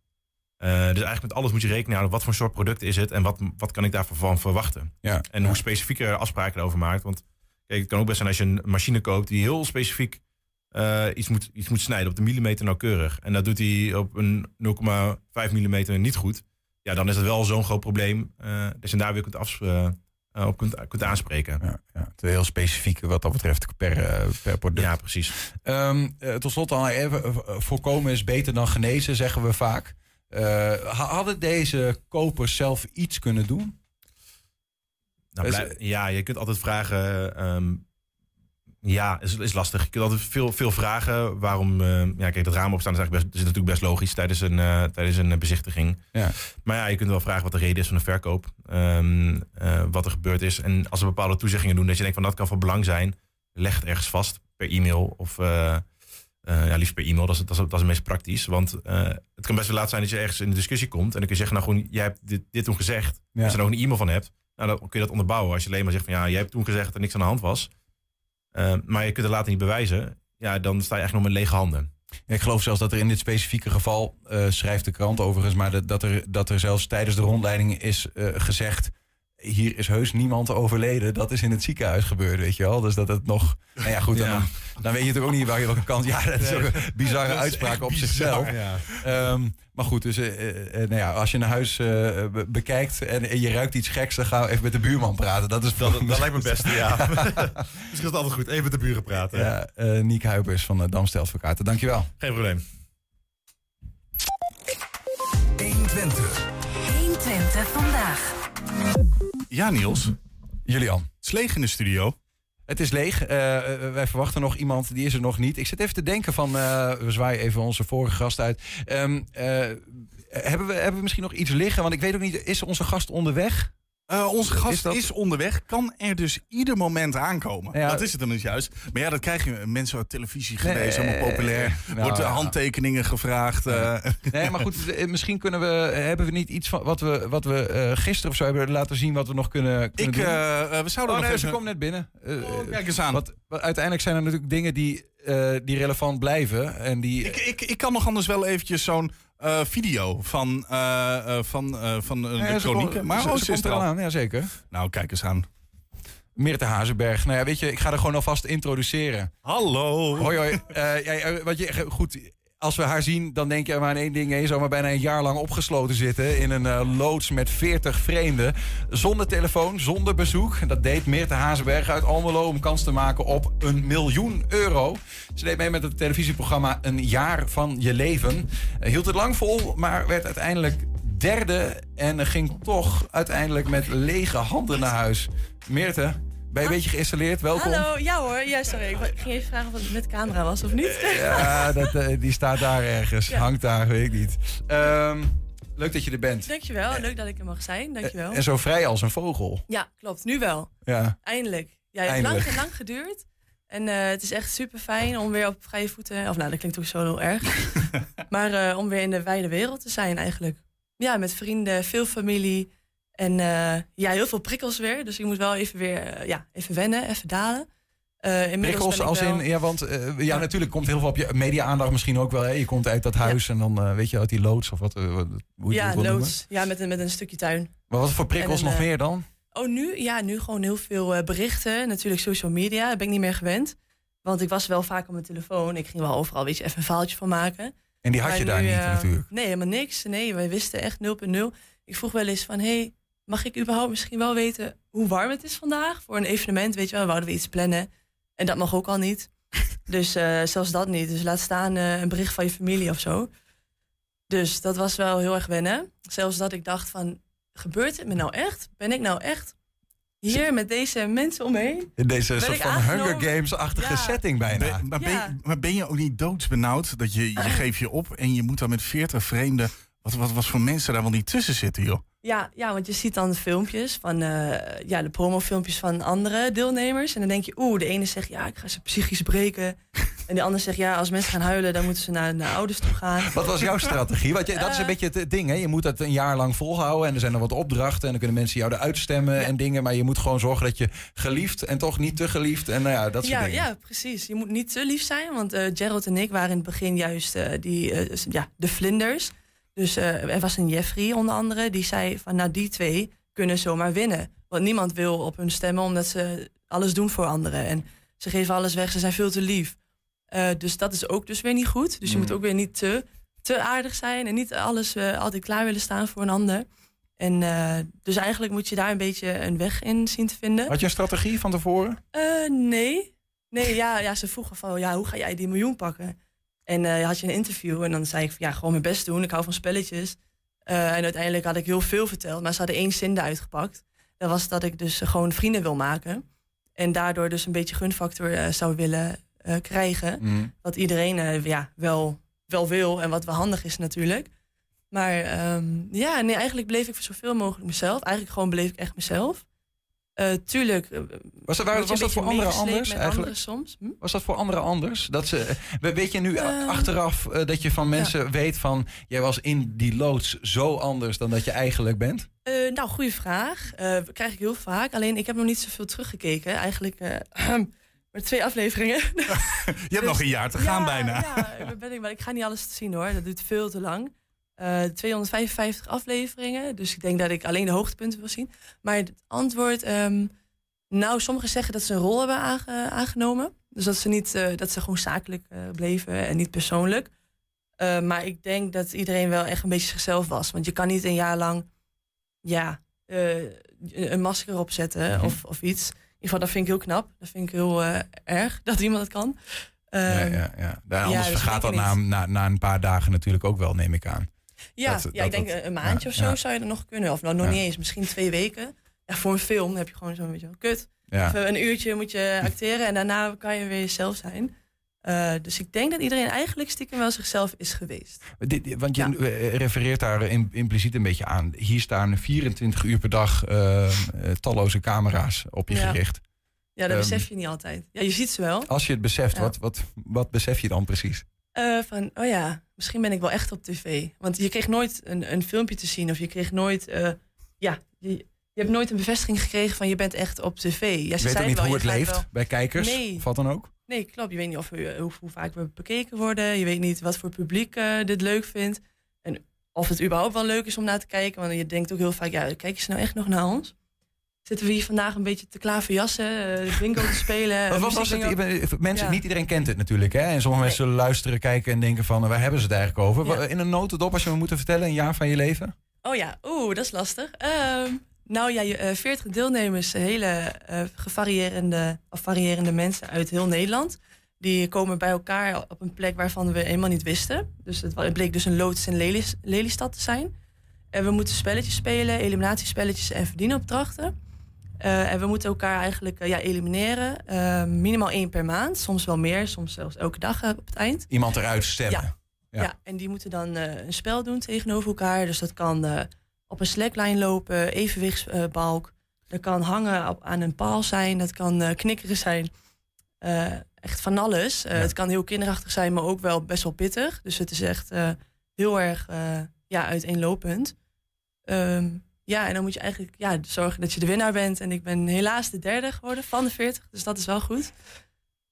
Eh, dus eigenlijk met alles moet je rekening houden. Wat voor soort product is het en wat, wat kan ik daarvan verwachten? Ja. En hoe specifieker afspraken erover maakt. Want kijk, het kan ook best zijn als je een machine koopt die heel specifiek eh, iets, moet, iets moet snijden op de millimeter nauwkeurig. En dat doet hij op een 0,5 millimeter niet goed. Ja, dan is het wel zo'n groot probleem. eh dat je daar weer kunt afs- eh, eh, op kunt, kunt aanspreken. Ja, ja. Is heel specifiek wat dat betreft per, eh, per product. Ja, precies. Eh, tot slot dan even, eh, voorkomen is beter dan genezen, zeggen we vaak. Eh, ha- hadden deze kopers zelf iets kunnen doen? Nou, ja, je kunt altijd vragen. ehm, ja, is, is lastig. Je kunt altijd veel, veel vragen. Waarom? eh, ja, kijk, het raam opstaan is, eigenlijk best, is natuurlijk best logisch tijdens een, eh, tijdens een bezichtiging. Ja. Maar ja, je kunt wel vragen wat de reden is van de verkoop. ehm, eh, wat er gebeurd is. En als er bepaalde toezeggingen doen dat je denkt van dat kan van belang zijn, leg het ergens vast per e-mail of. ja, liefst per e-mail, dat is, dat, is, dat is het meest praktisch. Want het kan best wel laat zijn dat je ergens in de discussie komt. En dan kun je zeggen, nou gewoon, jij hebt dit, dit toen gezegd. Ja. Als je er ook een e-mail van hebt, nou, dan kun je dat onderbouwen. Als je alleen maar zegt van, ja, jij hebt toen gezegd dat er niks aan de hand was. Eh, maar je kunt het later niet bewijzen. Ja, dan sta je eigenlijk nog met lege handen. Ik geloof zelfs dat er in dit specifieke geval, eh, schrijft de krant overigens, maar dat, dat, er, dat er zelfs tijdens de rondleiding is eh, gezegd. Hier is heus niemand overleden. Dat is in het ziekenhuis gebeurd, weet je wel. Dus dat het nog. Nou ja, goed. Ja. Dan, dan weet je toch ook niet waar je welke kant. Ja, dat is ook een bizarre uitspraak op zichzelf. Ja. Ehm, maar goed, dus eh, eh, eh, nou ja, als je een huis be- bekijkt en, en je ruikt iets geks, dan ga even met de buurman praten. Dat is Dat, dat lijkt me best, ja. Misschien is het altijd goed. Even met de buren praten. Ja, eh Niek Huibers van de Damstel Advocaten. Dankjewel. Geen probleem. 120. 120 vandaag. Ja, Niels. Julian. Het is leeg in de studio. Het is leeg. Eh, eh, wij verwachten nog iemand, die is er nog niet. Ik zit even te denken van, eh, we zwaaien even onze vorige gast uit. Ehm, eh, hebben, we, hebben we misschien nog iets liggen? Want ik weet ook niet, is onze gast onderweg? Eh, onze gast Is onderweg, kan er dus ieder moment aankomen. Ja. Dat is het dan niet juist. Maar ja, dat krijg je. Mensen op televisie geweest, Nee, allemaal populair. nou, Wordt eh, handtekeningen gevraagd. eh. Nee, maar goed, misschien kunnen we, hebben we niet iets van wat we, wat we eh, gisteren of zo hebben laten zien wat we nog kunnen, kunnen ik, doen? we zouden Oh nee, ze komt net binnen. Oh, kijk eens aan. wat, wat- uiteindelijk zijn er natuurlijk dingen die, die relevant blijven. En die, Ik, ik, ik kan nog anders wel eventjes zo'n eh, video van, eh, eh, van, eh, van Ja, de chronieken. Maar ze, ze ze is komt er al aan, ja zeker. Nou, kijk eens aan. Meerte Hazenberg. Nou ja, weet je, ik ga er gewoon alvast introduceren. Hallo. Hoi hoi. Eh, ja, wat je, goed, als we haar zien, dan denk je maar aan één ding. Je zou maar bijna een jaar lang opgesloten zitten in een eh, loods met 40 vreemden. Zonder telefoon, zonder bezoek. Dat deed Meerte Hazenberg uit Almelo om kans te maken op een miljoen euro. Ze deed mee met het televisieprogramma Een jaar van je leven. Eh, hield het lang vol, maar werd uiteindelijk derde. En ging toch uiteindelijk met lege handen naar huis. Meerte, ben je een beetje geïnstalleerd? Welkom. Hallo, ja hoor. Ja, sorry. Ik ging even vragen of het met camera was of niet. Ja, dat, eh, die staat daar ergens. Ja. Hangt daar, weet ik niet. Ehm, leuk dat je er bent. Dankjewel. Leuk dat ik er mag zijn. Dankjewel. En zo vrij als een vogel. Ja, klopt. Nu wel. Ja. Eindelijk. Ja, het heeft Eindelijk. lang, lang geduurd. En eh, het is echt super fijn om weer op vrije voeten. Of nou, dat klinkt ook zo heel erg. maar eh, om weer in de wijde wereld te zijn eigenlijk. Ja, met vrienden, veel familie. En eh, ja, heel veel prikkels weer. Dus je moet wel even weer eh, ja, even wennen, even dalen. Eh, Prikkels ik als wel- in, ja, want ja, natuurlijk komt heel veel op je media-aandacht misschien ook wel. Hè? Je komt uit dat huis en dan weet je uit die loods of wat, hoe je ja, noemen. loods. Ja, met een, met een stukje tuin. Maar wat voor prikkels een, nog meer dan? Oh, nu? Ja, nu gewoon heel veel berichten. Natuurlijk social media. Daar ben ik niet meer gewend. Want ik was wel vaak op mijn telefoon. Ik ging wel overal weet je, even een verhaaltje van maken. En die had Maar je daar nu, niet natuurlijk. Nee, helemaal niks. Nee, wij wisten echt 0.0. Ik vroeg wel eens van... Hey, mag ik überhaupt misschien wel weten hoe warm het is vandaag? Voor een evenement, weet je wel. Wouden we iets plannen. En dat mag ook al niet. dus eh, zelfs dat niet. Dus laat staan eh, een bericht van je familie of zo. Dus dat was wel heel erg wennen. Zelfs dat ik dacht van... Gebeurt het me nou echt? Ben ik nou echt hier met deze mensen omheen. In deze Ben soort van aangenomen? Hunger Games-achtige Ja. setting bijna. Ben- maar, ben, Ja. maar ben je ook niet doodsbenauwd dat je, je geeft je op en je moet dan met 40 vreemden. Wat, wat, wat voor mensen daar wel niet tussen zitten, joh? Ja, ja, want je ziet dan filmpjes van eh, ja, de promofilmpjes van andere deelnemers. En dan denk je, oeh, de ene zegt ja, ik ga ze psychisch breken. en de ander zegt ja, als mensen gaan huilen, dan moeten ze naar, naar ouders toe gaan. Wat was jouw strategie? Want je, dat is een Eh. beetje het ding, hè? Je moet dat een jaar lang volhouden en er zijn er wat opdrachten en dan kunnen mensen jou eruit stemmen Ja. en dingen. Maar je moet gewoon zorgen dat je geliefd en toch niet te geliefd en nou ja, dat soort Ja, dingen. ja, precies. Je moet niet te lief zijn, want eh Gerald en ik waren in het begin juist die, ja, de vlinders. Dus eh, er was een Jeffrey onder andere, die zei van nou die twee kunnen zomaar winnen. Want niemand wil op hun stemmen omdat ze alles doen voor anderen. En ze geven alles weg, ze zijn veel te lief. Eh, dus dat is ook dus weer niet goed. Dus je Mm. moet ook weer niet te, te aardig zijn en niet alles eh, altijd klaar willen staan voor een ander. En dus eigenlijk moet je daar een beetje een weg in zien te vinden. Had je een strategie van tevoren? Nee. Nee, ja, ja, ze vroegen van, ja, hoe ga jij die miljoen pakken? En eh had je een interview en dan zei ik van, ja, gewoon mijn best doen. Ik hou van spelletjes. Eh, en uiteindelijk had ik heel veel verteld, maar ze hadden één zin eruit gepakt. Dat was dat ik dus gewoon vrienden wil maken. En daardoor dus een beetje gunfactor eh, zou willen eh, krijgen. Mm. Wat iedereen eh, ja, wel, wel wil en wat wel handig is natuurlijk. Maar ehm, ja, nee, eigenlijk bleef ik voor zoveel mogelijk mezelf. Eigenlijk gewoon bleef ik echt mezelf. Eh, tuurlijk. eh, Was, dat, je was dat voor anderen anders eigenlijk? anderen soms. Hm? Was dat voor anderen anders? Dat ze, we- weet je nu Eh, achteraf dat je van mensen weet van... jij was in die loods zo anders dan dat je eigenlijk bent? Nou, goede vraag. Krijg ik heel vaak. Alleen ik heb nog niet zoveel teruggekeken. Eigenlijk maar twee afleveringen. Je hebt nog een jaar te gaan ja, bijna. Ja, ben ik, maar ik ga niet alles zien hoor. Dat duurt veel te lang. Eh 255 afleveringen. Dus ik denk dat ik alleen de hoogtepunten wil zien. Maar het antwoord... ehm, nou, sommigen zeggen dat ze een rol hebben aange- aangenomen. Dus dat ze, niet, eh, dat ze gewoon zakelijk eh, bleven en niet persoonlijk. Eh, maar ik denk dat iedereen wel echt een beetje zichzelf was. Want je kan niet een jaar lang ja, eh, een masker opzetten Mhm. of, of iets. In ieder geval, dat vind ik heel knap. Dat vind ik heel eh, erg dat iemand dat kan. ja, Ehm, ja, ja. Daar, ja, anders dus vergaat dat na een paar dagen natuurlijk ook wel, neem ik aan. Ja, Dat- ja dat ik denk een maandje ja, of zo ja. zou je dat nog kunnen. Of nou, nog niet eens, misschien twee weken. Ja, voor een film heb je gewoon zo'n beetje kut. Even een uurtje moet je acteren en daarna kan je weer jezelf zijn. Eh, dus ik denk dat iedereen eigenlijk stiekem wel zichzelf is geweest. Dit- want je Ja. eh, refereert daar im- impliciet een beetje aan. Hier staan 24 uur per dag eh, talloze camera's op je Ja. gericht. Ja, dat Ehm, besef je niet altijd. Ja, je ziet ze wel. Als je het beseft, Ja. wat, wat, wat besef je dan precies? Eh, van, oh ja, misschien ben ik wel echt op tv. Want je kreeg nooit een, een filmpje te zien of je kreeg nooit, eh, ja, je, je hebt nooit een bevestiging gekregen van je bent echt op tv. Ja, ze je weet ook niet wel, hoe het leeft wel- bij kijkers, Nee. wat dan ook? Nee, klopt. Je weet niet of we, hoe, hoe vaak we bekeken worden. Je weet niet wat voor publiek eh, dit leuk vindt. En of het überhaupt wel leuk is om naar te kijken. Want je denkt ook heel vaak, ja, kijken ze nou echt nog naar ons? Zitten we hier vandaag een beetje te klaverjassen, eh bingo te spelen? Wat eh, was, was het? muziekbingo? Ik ben- Mensen, Ja. niet iedereen kent het natuurlijk. Hè? En sommige mensen zullen luisteren, kijken en denken van... waar hebben ze het eigenlijk over? Ja. In een notendop, als je me moet vertellen, een jaar van je leven? Oh ja, oeh, dat is lastig. Ehm, nou ja, je, eh, 40 deelnemers, hele eh, gevarieerde, of variërende mensen uit heel Nederland. Die komen bij elkaar op een plek waarvan we helemaal niet wisten. Dus het, bleek dus een loods in Lelis- Lelystad te zijn. En we moeten spelletjes spelen, eliminatiespelletjes en verdienopdrachten. Eh, en we moeten elkaar eigenlijk eh, ja, elimineren. Eh, minimaal één per maand, soms wel meer, soms zelfs elke dag op het eind. Iemand eruit stemmen. Ja. Ja. Ja. en die moeten dan een spel doen tegenover elkaar. Dus dat kan op een slackline lopen, evenwichtsbalk. dat kan hangen op, aan een paal zijn. Dat kan knikkeren zijn. Echt van alles. Ja. Het kan heel kinderachtig zijn, maar ook wel best wel pittig. Dus het is echt heel erg ja, uiteenlopend. Ehm, ja, en dan moet je eigenlijk ja, zorgen dat je de winnaar bent. En ik ben helaas de derde geworden van de 40. Dus dat is wel goed.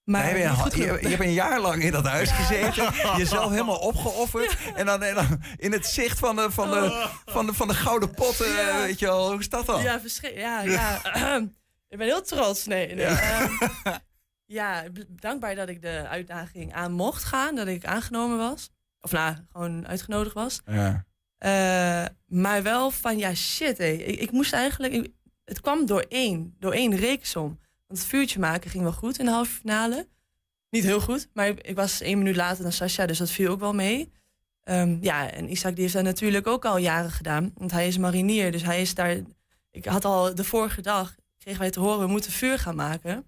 Maar Nee, je, niet goed je, genoeg. je hebt een jaar lang in dat huis gezeten. Jezelf helemaal opgeofferd. En dan, en dan in het zicht van de, van de, van de, van de gouden potten. Ja. eh, Weet je wel, hoe is dat dan? Ja, ja, ja. ik ben heel trots. Nee, nee. ehm, ja, b- dankbaar dat ik de uitdaging aan mocht gaan. Dat ik aangenomen was. Of nou, gewoon uitgenodigd was. Ja. Eh, maar wel van, ja, shit, hé. Ik, ik moest eigenlijk... ik- het kwam door één, door één reeksom. Want het vuurtje maken ging wel goed in de halve finale. Niet heel goed, maar ik, ik was één minuut later dan Sascha, dus dat viel ook wel mee. Ehm, ja, en Isaac die heeft dat natuurlijk ook al jaren gedaan. Want hij is marinier, dus hij is daar... Ik had al de vorige dag, kregen wij te horen, we moeten vuur gaan maken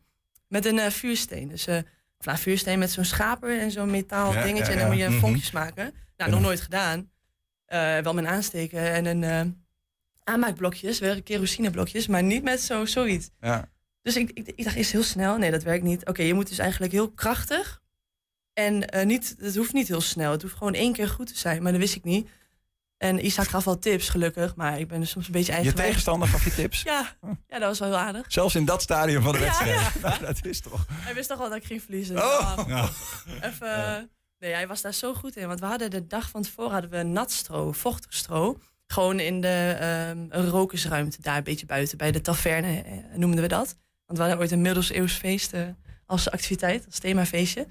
met een eh, vuursteen. Dus uh, nou, vuursteen met zo'n schaper en zo'n metaal Ja, dingetje. ja, En dan moet je ja. vonkjes maken. Nou, nog nooit gedaan. Eh, wel met aansteken en een eh, aanmaakblokjes, wel kerosineblokjes, maar niet met zo, zoiets. Ja. Dus ik, ik, ik dacht eerst heel snel, nee, dat werkt niet. Oké, je moet dus eigenlijk heel krachtig. En eh, niet, het hoeft niet heel snel. Het hoeft gewoon één keer goed te zijn, maar dat wist ik niet. En Isaac gaf al tips, gelukkig. Maar ik ben dus soms een beetje Je eigenwijs. tegenstander gaf je tips? Ja, ja, dat was wel heel aardig. Zelfs in dat stadium van de Ja, wedstrijd. Nou, dat is toch... Hij wist toch wel dat ik ging verliezen. Oh. Ja. Even, Nee, hij was daar zo goed in. Want we hadden de dag van tevoren hadden we nat stro, vochtig stro. Gewoon in de ehm, een rokersruimte, daar een beetje buiten. Bij de taverne eh, noemden we dat. Want we hadden ooit een middeleeuws feest eh, als activiteit, als themafeestje.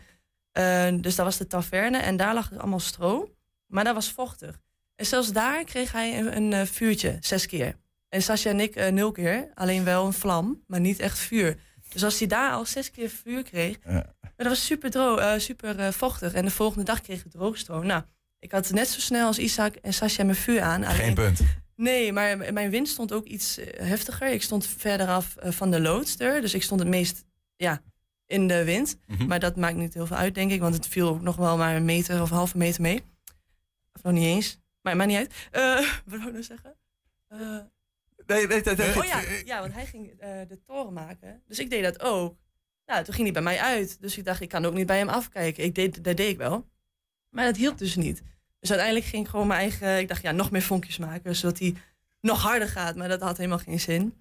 Eh, dus dat was de taverne en daar lag allemaal stro. Maar dat was vochtig. En zelfs daar kreeg hij een, eh, vuurtje, zes keer. En Sascha en ik nul keer, alleen wel een vlam, maar niet echt vuur. Dus als hij daar al zes keer vuur kreeg, maar dat was super, droog, eh, super eh, vochtig. En de volgende dag kreeg ik droogstroom. Nou, ik had net zo snel als Isaac en Sascha mijn vuur aan. Geen alleen- punt. Nee, maar mijn wind stond ook iets eh, heftiger. Ik stond verder af van de loodster. Dus ik stond het meest ja, in de wind. Mhm. Maar dat maakt niet heel veel uit, denk ik. Want het viel ook nog wel maar een meter of een halve meter mee. Of nog niet eens. Maar maakt niet uit. Wat wou ik nou zeggen? Nee, nee, nee, nee. oh ja, ja, want hij ging de toren maken. Dus ik deed dat ook. Nou, toen ging hij bij mij uit. Dus ik dacht, ik kan ook niet bij hem afkijken. Ik deed, dat deed ik wel. Maar dat hielp dus niet. Dus uiteindelijk ging ik gewoon mijn eigen... Ik dacht, ja, nog meer vonkjes maken. Zodat hij nog harder gaat. Maar dat had helemaal geen zin.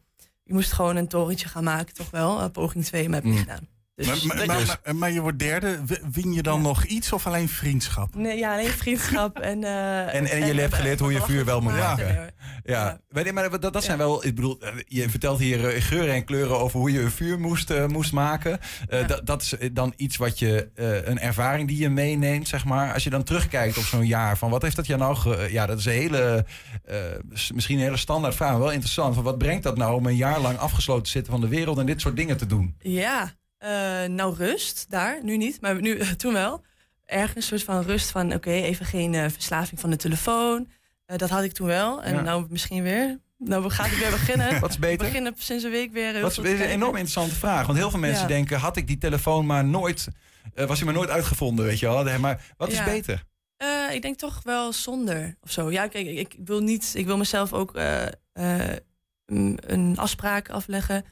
Ik moest gewoon een torentje gaan maken, toch wel. Poging 2, maar heb ik niet gedaan. Dus, Maar, maar, maar, maar- maar je wordt derde. Win je dan nog iets of alleen vriendschap? nee, ja, alleen vriendschap. En, eh, En, en jullie hebben geleerd hoe je vuur wel moet Ja. maken. Ja, Maar nee, maar dat, dat zijn wel, ik bedoel, eh, je vertelt hier eh, geuren en kleuren over hoe je een vuur moest, eh, moest maken. Eh, dat, dat is dan iets wat je, eh, een ervaring die je meeneemt, zeg maar. Als je dan terugkijkt op zo'n jaar, van wat heeft dat jou nou, ge- ja, dat is een hele, eh, misschien een hele standaard vraag, maar wel interessant. Van wat brengt dat nou om een jaar lang afgesloten te zitten van de wereld en dit soort dingen te doen? Ja, eh, nou rust daar, nu niet, maar nu, toen wel. Ergens een soort van rust van, oké, even geen eh, verslaving van de telefoon. Eh, dat had ik toen wel. En Ja. nou misschien weer. Nou gaat het weer beginnen. Wat is beter? We beginnen sinds een week weer. Dat is een enorm interessante vraag. Want heel veel mensen Ja. denken, had ik die telefoon maar nooit, eh, was hij maar nooit uitgevonden, weet je wel. Maar wat is Ja. beter? Eh, ik denk toch wel zonder of zo. Ja, kijk, ik, ik wil niet. Ik wil mezelf ook eh, eh, een- een afspraak afleggen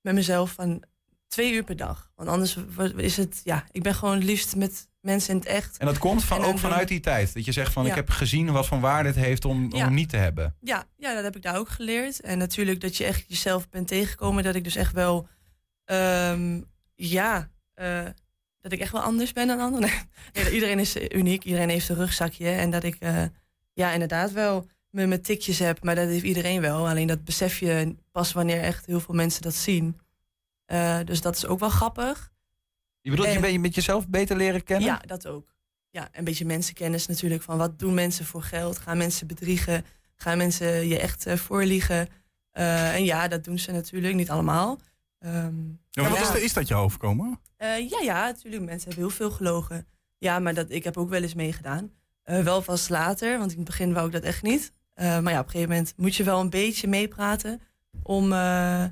met mezelf van twee uur per dag. Want anders is het. Ja, ik ben gewoon het liefst met mensen in het echt. En dat komt van, En ook vanuit die tijd. Dat je zegt van, ik heb gezien wat voor waarde het heeft om, om Ja. niet te hebben. Ja, ja, dat heb ik daar ook geleerd. En natuurlijk dat je echt jezelf bent tegengekomen. Dat ik dus echt wel. ehm, ja. eh, dat ik echt wel anders ben dan anderen. Nee, iedereen is uniek. Iedereen heeft een rugzakje. En dat ik. eh, ja, inderdaad wel mijn, mijn tikjes heb. Maar dat heeft iedereen wel. Alleen dat besef je pas wanneer echt heel veel mensen dat zien. Eh, dus dat is ook wel grappig. Je bedoelt, je En- ben je met jezelf beter leren kennen? Ja, dat ook. Ja, een beetje mensenkennis natuurlijk. Van wat doen mensen voor geld? Gaan mensen bedriegen? Gaan mensen je echt eh, voorliegen? Eh, en ja, dat doen ze natuurlijk. Niet allemaal. Ehm, Ja, maar wat ja. is, dat- is dat je overkomen? Eh, ja, ja, natuurlijk. Mensen hebben heel veel gelogen. Ja, maar dat, ik heb ook wel eens meegedaan. Eh, wel pas later, want in het begin wou ik dat echt niet. Eh, maar ja, op een gegeven moment moet je wel een beetje meepraten om, eh,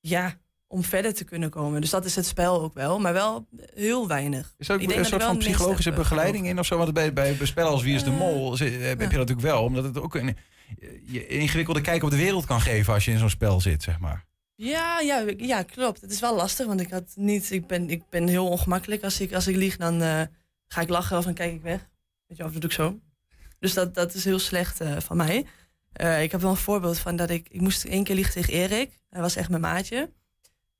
ja, om verder te kunnen komen. Dus dat is het spel ook wel, maar wel heel weinig. Is er ook Ik denk een soort van psychologische eh, begeleiding in of zo? Want bij, bij spellen als Wie is de Eh, Mol ze- heb, je dat natuurlijk wel. Omdat het ook een, je ingewikkelde kijk op de wereld kan geven als je in zo'n spel zit, zeg maar. Ja, ja, ja, klopt. Het is wel lastig, want ik had niet. Ik ben, ik ben heel ongemakkelijk. Als ik, als ik lieg, dan eh, ga ik lachen of dan kijk ik weg. Weet je, of dat doe ik zo. Dus dat, dat is heel slecht eh, van mij. Eh, ik heb wel een voorbeeld van dat ik. Ik moest één keer liegen tegen Erik. Hij was echt mijn maatje.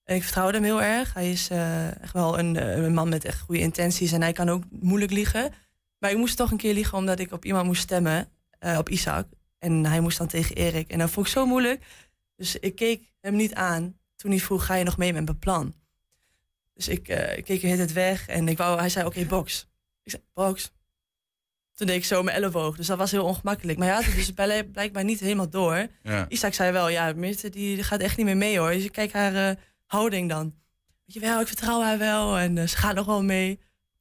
En ik vertrouwde hem heel erg. Hij is eh, echt wel een, eh, een man met echt goede intenties. En hij kan ook moeilijk liegen. Maar ik moest toch een keer liegen omdat ik op iemand moest stemmen. eh, op Isaac. En hij moest dan tegen Erik. En dat vond ik zo moeilijk. Dus ik keek hem niet aan toen hij vroeg: ga je nog mee met mijn plan? Dus ik, ik keek het weg en ik wou, hij zei: oké, box. Ik zei: box. Toen deed ik zo mijn elleboog. Dus dat was heel ongemakkelijk. Maar hij had het dus bl- blijkbaar niet helemaal door. Ja. Isaac zei wel: ja, Mirte die gaat echt niet meer mee hoor. Dus ik kijk haar houding dan. Weet je wel, ik vertrouw haar wel en eh, ze gaat nog wel mee.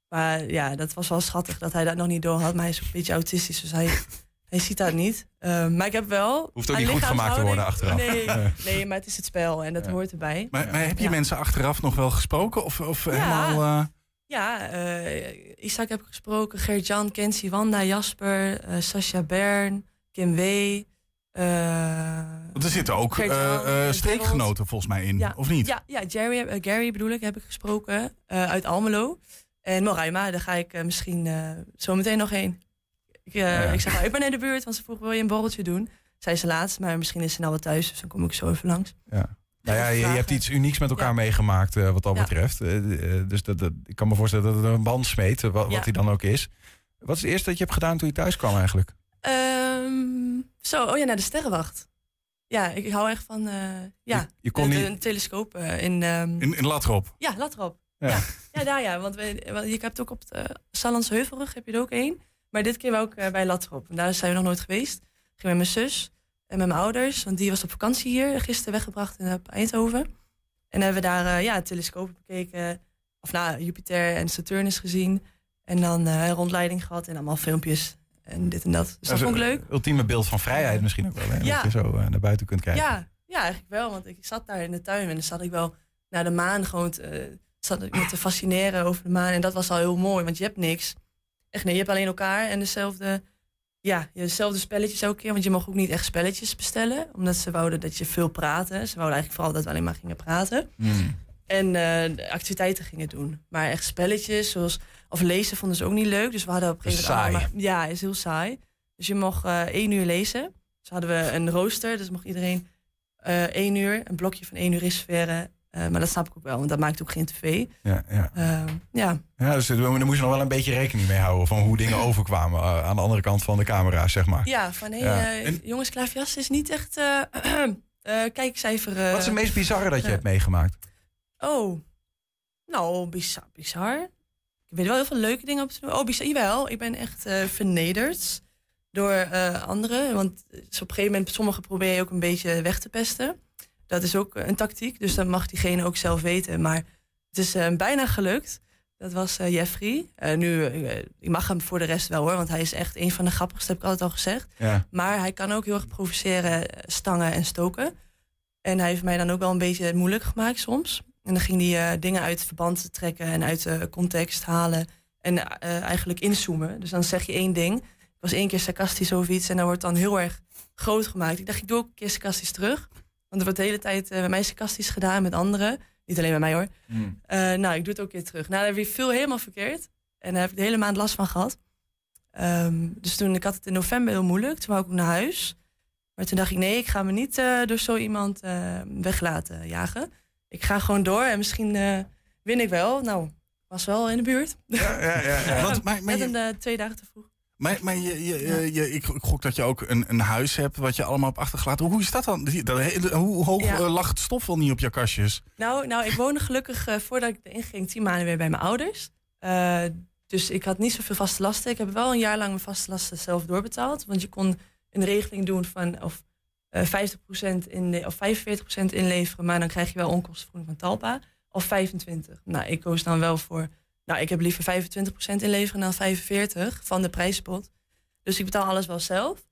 Maar ja, dat was wel schattig dat hij dat nog niet door had. Maar hij is een beetje autistisch, dus hij Hij ziet dat niet. Uh, maar ik heb wel... Hoeft ook niet goed gemaakt te worden achteraf. Nee, nee, maar het is het spel en dat Ja. hoort erbij. Maar, maar heb je Ja. mensen achteraf nog wel gesproken? Of, of Ja. helemaal... eh, Ja, eh, Isaac heb ik gesproken, Gert-Jan, Kenzie, Wanda, Jasper, Sascha Bern, Kim W. eh, want er zitten ook eh, eh, streekgenoten volgens mij in, Ja, of niet? Ja, ja Jerry, Gary bedoel ik, heb ik gesproken uit Almelo. En Moraima, daar ga ik misschien zo meteen nog heen. Ik, Ja. ik zeg, ik ben in de buurt, want ze vroeg, wil je een borreltje doen? Zij ze laatst, maar misschien is ze nou wel thuis, dus dan kom ik zo even langs. Ja. Nou ja, je, hebt iets unieks met elkaar Ja. meegemaakt wat dat Ja. betreft. Dus dat, dat, ik kan me voorstellen dat het een band smeet, wat, wat hij dan ook is. Wat is het eerste dat je hebt gedaan toen je thuis kwam eigenlijk? Ehm, zo, oh ja, naar de sterrenwacht. Ja, ik, hou echt van, eh, ja, Je, je kon de- de- niet... een telescoop eh, in... ehm, In, in Latrop. Ja, laat erop. Ja. Ja. Ja. daar ja. Want we, want je hebt ook op de Sallandse Heuvelrug heb je er ook één. Maar dit keer ook eh, bij Latrop. En daar zijn we nog nooit geweest. Ik ging met mijn zus en met mijn ouders. Want die was op vakantie hier. Gisteren weggebracht in Eindhoven. En hebben we daar ja, telescopen bekeken. Of nou, Jupiter en Saturnus gezien. En dan een rondleiding gehad en allemaal filmpjes. En dit en dat. Dus dat vond ik leuk. Ultieme beeld van vrijheid misschien ook wel. Hè? Ja. Dat je zo eh, naar buiten kunt kijken. Ja, ja, eigenlijk wel. Want ik zat daar in de tuin en dan zat ik wel naar de maan gewoon te, zat ik me te fascineren over de maan. En dat was al heel mooi, want je hebt niks. Echt nee, je hebt alleen elkaar en dezelfde, ja, dezelfde spelletjes elke keer. Want je mag ook niet echt spelletjes bestellen, omdat ze wouden dat je veel praatte. Ze wouden eigenlijk vooral dat we alleen maar gingen praten. Hmm. En eh, activiteiten gingen doen. Maar echt spelletjes, zoals, of lezen vonden ze ook niet leuk. Dus we hadden op een gegeven moment... saai. allemaal- Ja, is heel saai. Dus je mocht eh één uur lezen. Dus hadden we een rooster, dus mocht iedereen eh één uur, een blokje van één uur reserveren. Eh, maar dat snap ik ook wel, want dat maakt ook geen tv. Ja, ja. Eh, ja, Ja, dus daar moest je nog wel een beetje rekening mee houden van hoe dingen overkwamen aan de andere kant van de camera, zeg maar. ja, van hé, Ja. jongens, is niet echt kijkcijfer. Wat is het meest bizarre dat je hebt meegemaakt? Oh, nou, bizar, bizar. Ik weet wel heel veel leuke dingen op te doen. Oh, bizar, jawel. Ik ben echt eh, vernederd door eh, anderen. Want eh, dus op een gegeven moment, sommigen probeer je ook een beetje weg te pesten. Dat is ook een tactiek, dus dat mag diegene ook zelf weten. Maar het is bijna gelukt. Dat was Jeffrey. Eh, nu, ik mag hem voor de rest wel hoor, want hij is echt een van de grappigste, heb ik altijd al gezegd. Ja. Maar hij kan ook heel erg provoceren, stangen en stoken. En hij heeft mij dan ook wel een beetje moeilijk gemaakt soms. En dan ging hij eh, dingen uit verband trekken en uit de context halen. En eh, eigenlijk inzoomen. Dus dan zeg je één ding. Ik was één keer sarcastisch over iets en dat wordt dan heel erg groot gemaakt. Ik dacht, ik doe ook een keer sarcastisch terug. Want er wordt de hele tijd eh, met mij sarcastisch gedaan met anderen. Niet alleen met mij hoor. Hmm. Eh, nou, ik doe het ook een keer terug. Nou, daar heb ik veel helemaal verkeerd. En daar heb ik de hele maand last van gehad. Ehm, dus toen, ik had het in november heel moeilijk. Toen wou ik ook naar huis. Maar toen dacht ik, nee, ik ga me niet eh, door zo iemand eh, weg laten jagen. Ik ga gewoon door en misschien eh, win ik wel. Nou, was wel in de buurt. Ja, ja, ja, ja. Want, maar, maar, Net je, een eh, twee dagen te vroeg. maar, maar je, je, je, ik, gok dat je ook een, een huis hebt wat je allemaal hebt achtergelaten. Hoe is dat dan? Hoe hoog eh, lag het stof wel niet op je kastjes? Nou, nou ik woonde gelukkig voordat ik erin ging tien maanden weer bij mijn ouders. Dus ik had niet zoveel vaste lasten. Ik heb wel een jaar lang mijn vaste lasten zelf doorbetaald. Want je kon een regeling doen van of 50% in of 45% inleveren, maar dan krijg je wel onkostenvergoeding van Talpa. Of 25. Nou, ik koos dan wel voor. Nou, ik heb liever 25% inleveren dan 45 van de prijspot. Dus ik betaal alles wel zelf.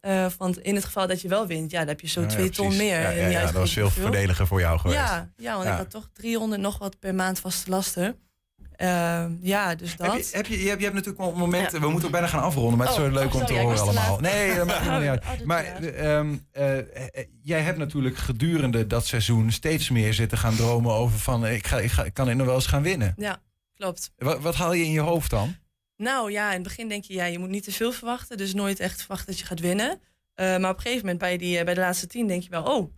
Eh, want in het geval dat je wel wint, ja, dan heb je zo Ja, ja, twee ton meer. Ja, dat was veel voordeliger voor jou geweest. Ja, ja want ik had toch 300 nog wat per maand vaste lasten. Ehm, ja, dus dat. Heb je, heb je, je, hebt, je hebt natuurlijk wel momenten, we moeten ook bijna gaan afronden, maar het is Oh, zo leuk oh, om te horen allemaal. Nee, dat maakt niet Oh, uit. Maar is ehm, eh, eh, jij hebt natuurlijk gedurende dat seizoen steeds meer zitten gaan dromen over van ik, ga, ik, ga, ik kan er nog wel eens gaan winnen. Ja, klopt. Wat, wat haal je in je hoofd dan? Nou ja, in het begin denk je, ja, je moet niet te veel verwachten. Dus nooit echt verwachten dat je gaat winnen. Eh, maar op een gegeven moment bij, die, eh, bij de laatste tien denk je wel, oh.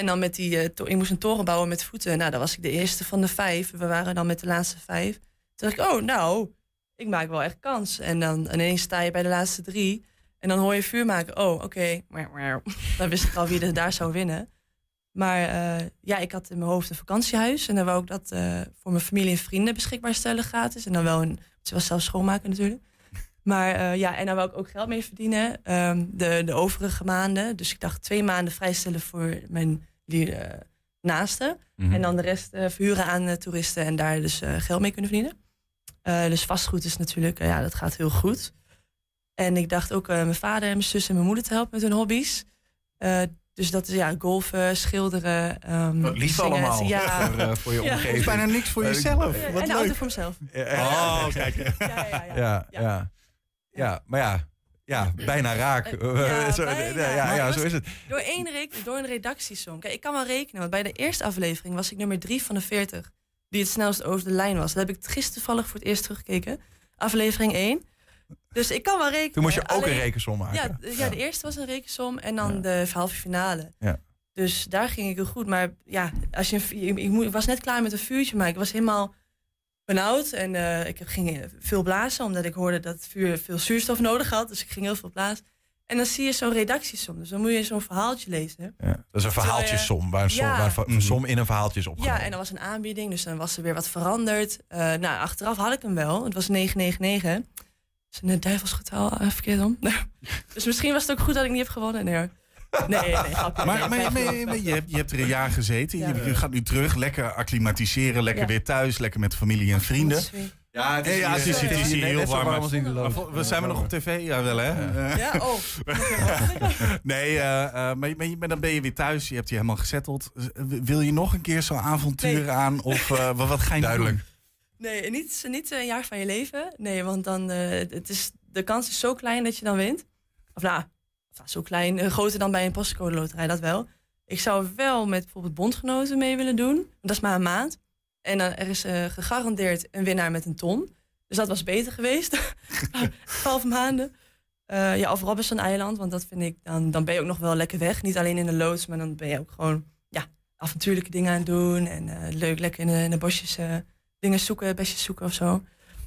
En dan met die, eh, ik moest een toren bouwen met voeten. Nou, dan was ik de eerste van de vijf. We waren dan met de laatste vijf. Toen dacht ik, oh, nou, ik maak wel echt kans. En dan ineens sta je bij de laatste drie. En dan hoor je vuur maken. Oh, oké. Dan wist ik al wie er daar zou winnen. Maar eh, ja, ik had in mijn hoofd een vakantiehuis. En dan wou ik dat eh, voor mijn familie en vrienden beschikbaar stellen gratis. En dan wel een, ze was zelf schoonmaken natuurlijk. Maar ja, en dan wou ik ook geld mee verdienen. ehm, de, de overige maanden. Dus ik dacht twee maanden vrijstellen voor mijn die, eh, naasten. Mhm. En dan de rest eh, verhuren aan eh, toeristen en daar dus eh, geld mee kunnen verdienen. Eh, dus vastgoed is natuurlijk, ja, dat gaat heel goed. En ik dacht ook uh, mijn vader en mijn zus en mijn moeder te helpen met hun hobby's. Uh, dus dat is ja, golfen, schilderen. Um, Wat lief zingen. allemaal Ja. voor, uh, voor je Ja. omgeving. is bijna niks voor jezelf. Ja, Wat en een leuk. auto voor mezelf. Oh, kijk. Ja, ja, ja. Ja, ja. ja, maar ja, ja bijna raak. Ja, zo, bijna. ja, ja, zo is het. Door, één rek- door een redactiesom. Kijk, ik kan wel rekenen, want bij de eerste aflevering was ik nummer drie van de 40 die het snelst over de lijn was. Dat heb ik gisteren toevallig voor het eerst teruggekeken. Aflevering 1. Dus ik kan wel rekenen. Toen moest je ook Alleen- een rekensom maken. Ja, ja, de eerste was een rekensom en dan de halve finale. Ja. Dus daar ging ik heel goed. Maar ja, als je, ik was net klaar met een vuurtje, maar ik was helemaal benauwd. En eh, ik ging veel blazen, omdat ik hoorde dat het vuur veel zuurstof nodig had. Dus ik ging heel veel blazen. En dan zie je zo'n redactiesom. Dus dan moet je zo'n verhaaltje lezen. Ja, dat is een verhaaltjesom, waar een, som, Ja. waar een som in een verhaaltje is opgenomen. Ja, en dan was een aanbieding, dus dan was er weer wat veranderd. Eh, nou, achteraf had ik hem wel. Het was 999. Dus een duivelsgetal, uh, verkeerd om. dus misschien was het ook goed dat ik niet heb gewonnen. Nee, hoor. Nee, nee, grapje. Maar, Nee, maar, maar- je, hebt, je hebt er een jaar gezeten. Je, je gaat nu terug, lekker acclimatiseren, lekker Ja. weer thuis, lekker met familie en vrienden. Ja, het is, ja, het is, het is hier heel warm. als in de Maar loop. vol- we zijn we nog op tv? Ja, wel hè? Eh, Ja, oh. nee, eh, eh, maar, dan ben je weer thuis. Je hebt je helemaal gezetteld. Wil je nog een keer zo'n avontuur Nee. aan? Of eh, wat, wat ga je Duidelijk. doen? Nee, niet, niet een jaar van je leven. Nee, want dan, eh, het is, de kans is zo klein dat je dan wint. Of nou, zo klein, eh, groter dan bij een postcode loterij, dat wel. Ik zou wel met bijvoorbeeld bondgenoten mee willen doen. Dat is maar een maand. En dan er is eh, gegarandeerd een winnaar met een ton. Dus dat was beter geweest. Twaalf maanden. Eh, ja, of Robinson Eiland, want dat vind ik, dan, dan ben je ook nog wel lekker weg. Niet alleen in de loods, maar dan ben je ook gewoon ja, avontuurlijke dingen aan het doen. En leuk, lekker in de, bosjes dingen zoeken, bestjes zoeken of zo.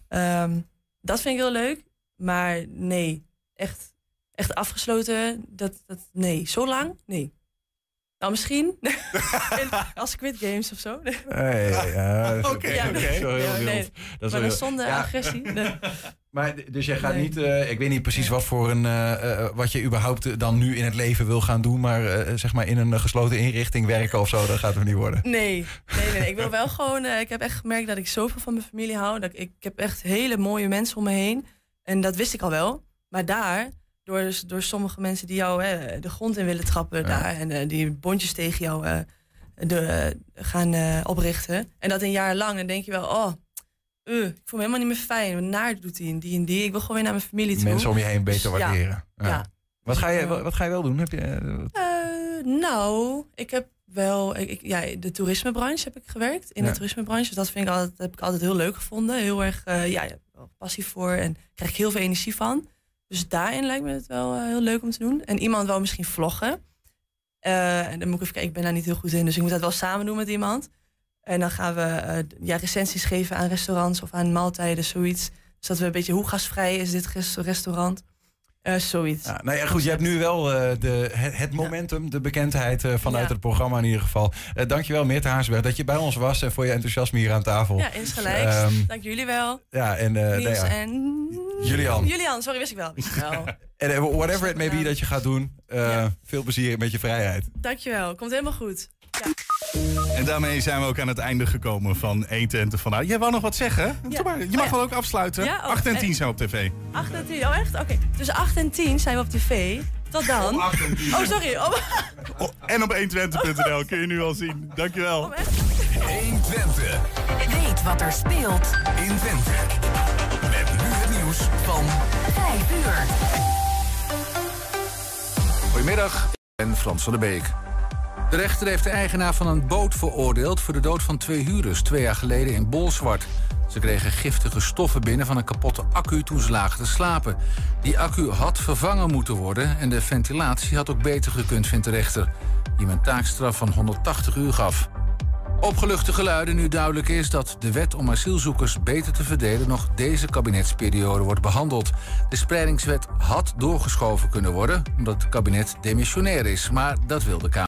Ehm, dat vind ik heel leuk. Maar nee, echt, echt afgesloten. Dat, dat, nee, zo lang? Nee. Nou, misschien. In- Als Squid Games of zo. Oké, oké. dat is wel heel Ja, wild. nee. Dat is Maar wel dan heel- zonder Ja, agressie. Nee. Maar dus jij gaat Nee. niet, eh, ik weet niet precies wat voor een, eh, eh, wat je überhaupt dan nu in het leven wil gaan doen, maar eh, zeg maar in een gesloten inrichting werken of zo, dat gaat er niet worden. Nee, nee, nee, nee. Ik wil wel gewoon. eh, ik heb echt gemerkt dat ik zoveel van mijn familie hou. Dat ik, ik heb echt hele mooie mensen om me heen. En dat wist ik al wel. Maar daar, door, door sommige mensen die jou hè, de grond in willen trappen daar. En eh, die bondjes tegen jou eh, de, gaan eh, oprichten. En dat een jaar lang. Dan denk je wel, oh, ik voel me helemaal niet meer fijn. Wat naar doet die en die en die. Ik wil gewoon weer naar mijn familie toe. Mensen om je heen beter Dus ja, waarderen. Ja. ja. Wat, ga je, Ja. wat, ga je wel doen? Heb je, nou, ik heb wel. Ik, ja, de toerismebranche heb ik gewerkt. In Ja. de toerismebranche. Dus dat vind ik altijd, heb ik altijd heel leuk gevonden. Heel erg, eh, ja, er passie voor. En krijg ik heel veel energie van. Dus daarin lijkt me het wel eh, heel leuk om te doen. En iemand wel misschien vloggen. Eh, en dan moet ik even kijken, ik ben daar niet heel goed in. Dus ik moet dat wel samen doen met iemand. En dan gaan we eh, ja, recensies geven aan restaurants of aan maaltijden, zoiets. Dus dat we een beetje hoe gastvrij is dit res- restaurant. Eh, zoiets. Ja, nou ja, goed, je hebt nu wel eh, de, het, het momentum, de bekendheid eh, vanuit Ja. het programma in ieder geval. Dankjewel, Meert Haarsberg, dat je bij ons was en voor je enthousiasme hier aan tafel. Ja, insgelijks. Ehm, Dank jullie wel. ja, en, Niels nou ja. en... Julian. Julian, sorry, wist ik wel. Wist ik wel. En whatever it may be dat je gaat doen, veel plezier met je vrijheid. Dankjewel, komt helemaal goed. En daarmee zijn we ook aan het einde gekomen van 1 Twente vandaag. Jij wou nog wat zeggen? Doe maar. Je mag Oh, ja. wel ook afsluiten. Ja, oh, 8 en en- 10 zijn op tv. 8 en 10, oh echt? Oké, tussen 8 en 10 zijn we op tv. Tot dan. Oh, sorry. Oh, Oh, en op 120.nl kun je nu al zien. Dankjewel. oh, echt? 120. Weet wat er speelt in Twente. Met nu het nieuws van 5 uur. Goedemiddag, ik ben Frans van der Beek. De rechter heeft de eigenaar van een boot veroordeeld voor de dood van twee huurders twee jaar geleden in Bolsward. Ze kregen giftige stoffen binnen van een kapotte accu toen ze lagen te slapen. Die accu had vervangen moeten worden en de ventilatie had ook beter gekund, vindt de rechter. Die hem een taakstraf van 180 uur gaf. Opgeluchte geluiden nu duidelijk is dat de wet om asielzoekers beter te verdelen nog deze kabinetsperiode wordt behandeld. De spreidingswet had doorgeschoven kunnen worden omdat het kabinet demissionair is, maar dat wil de Kamer.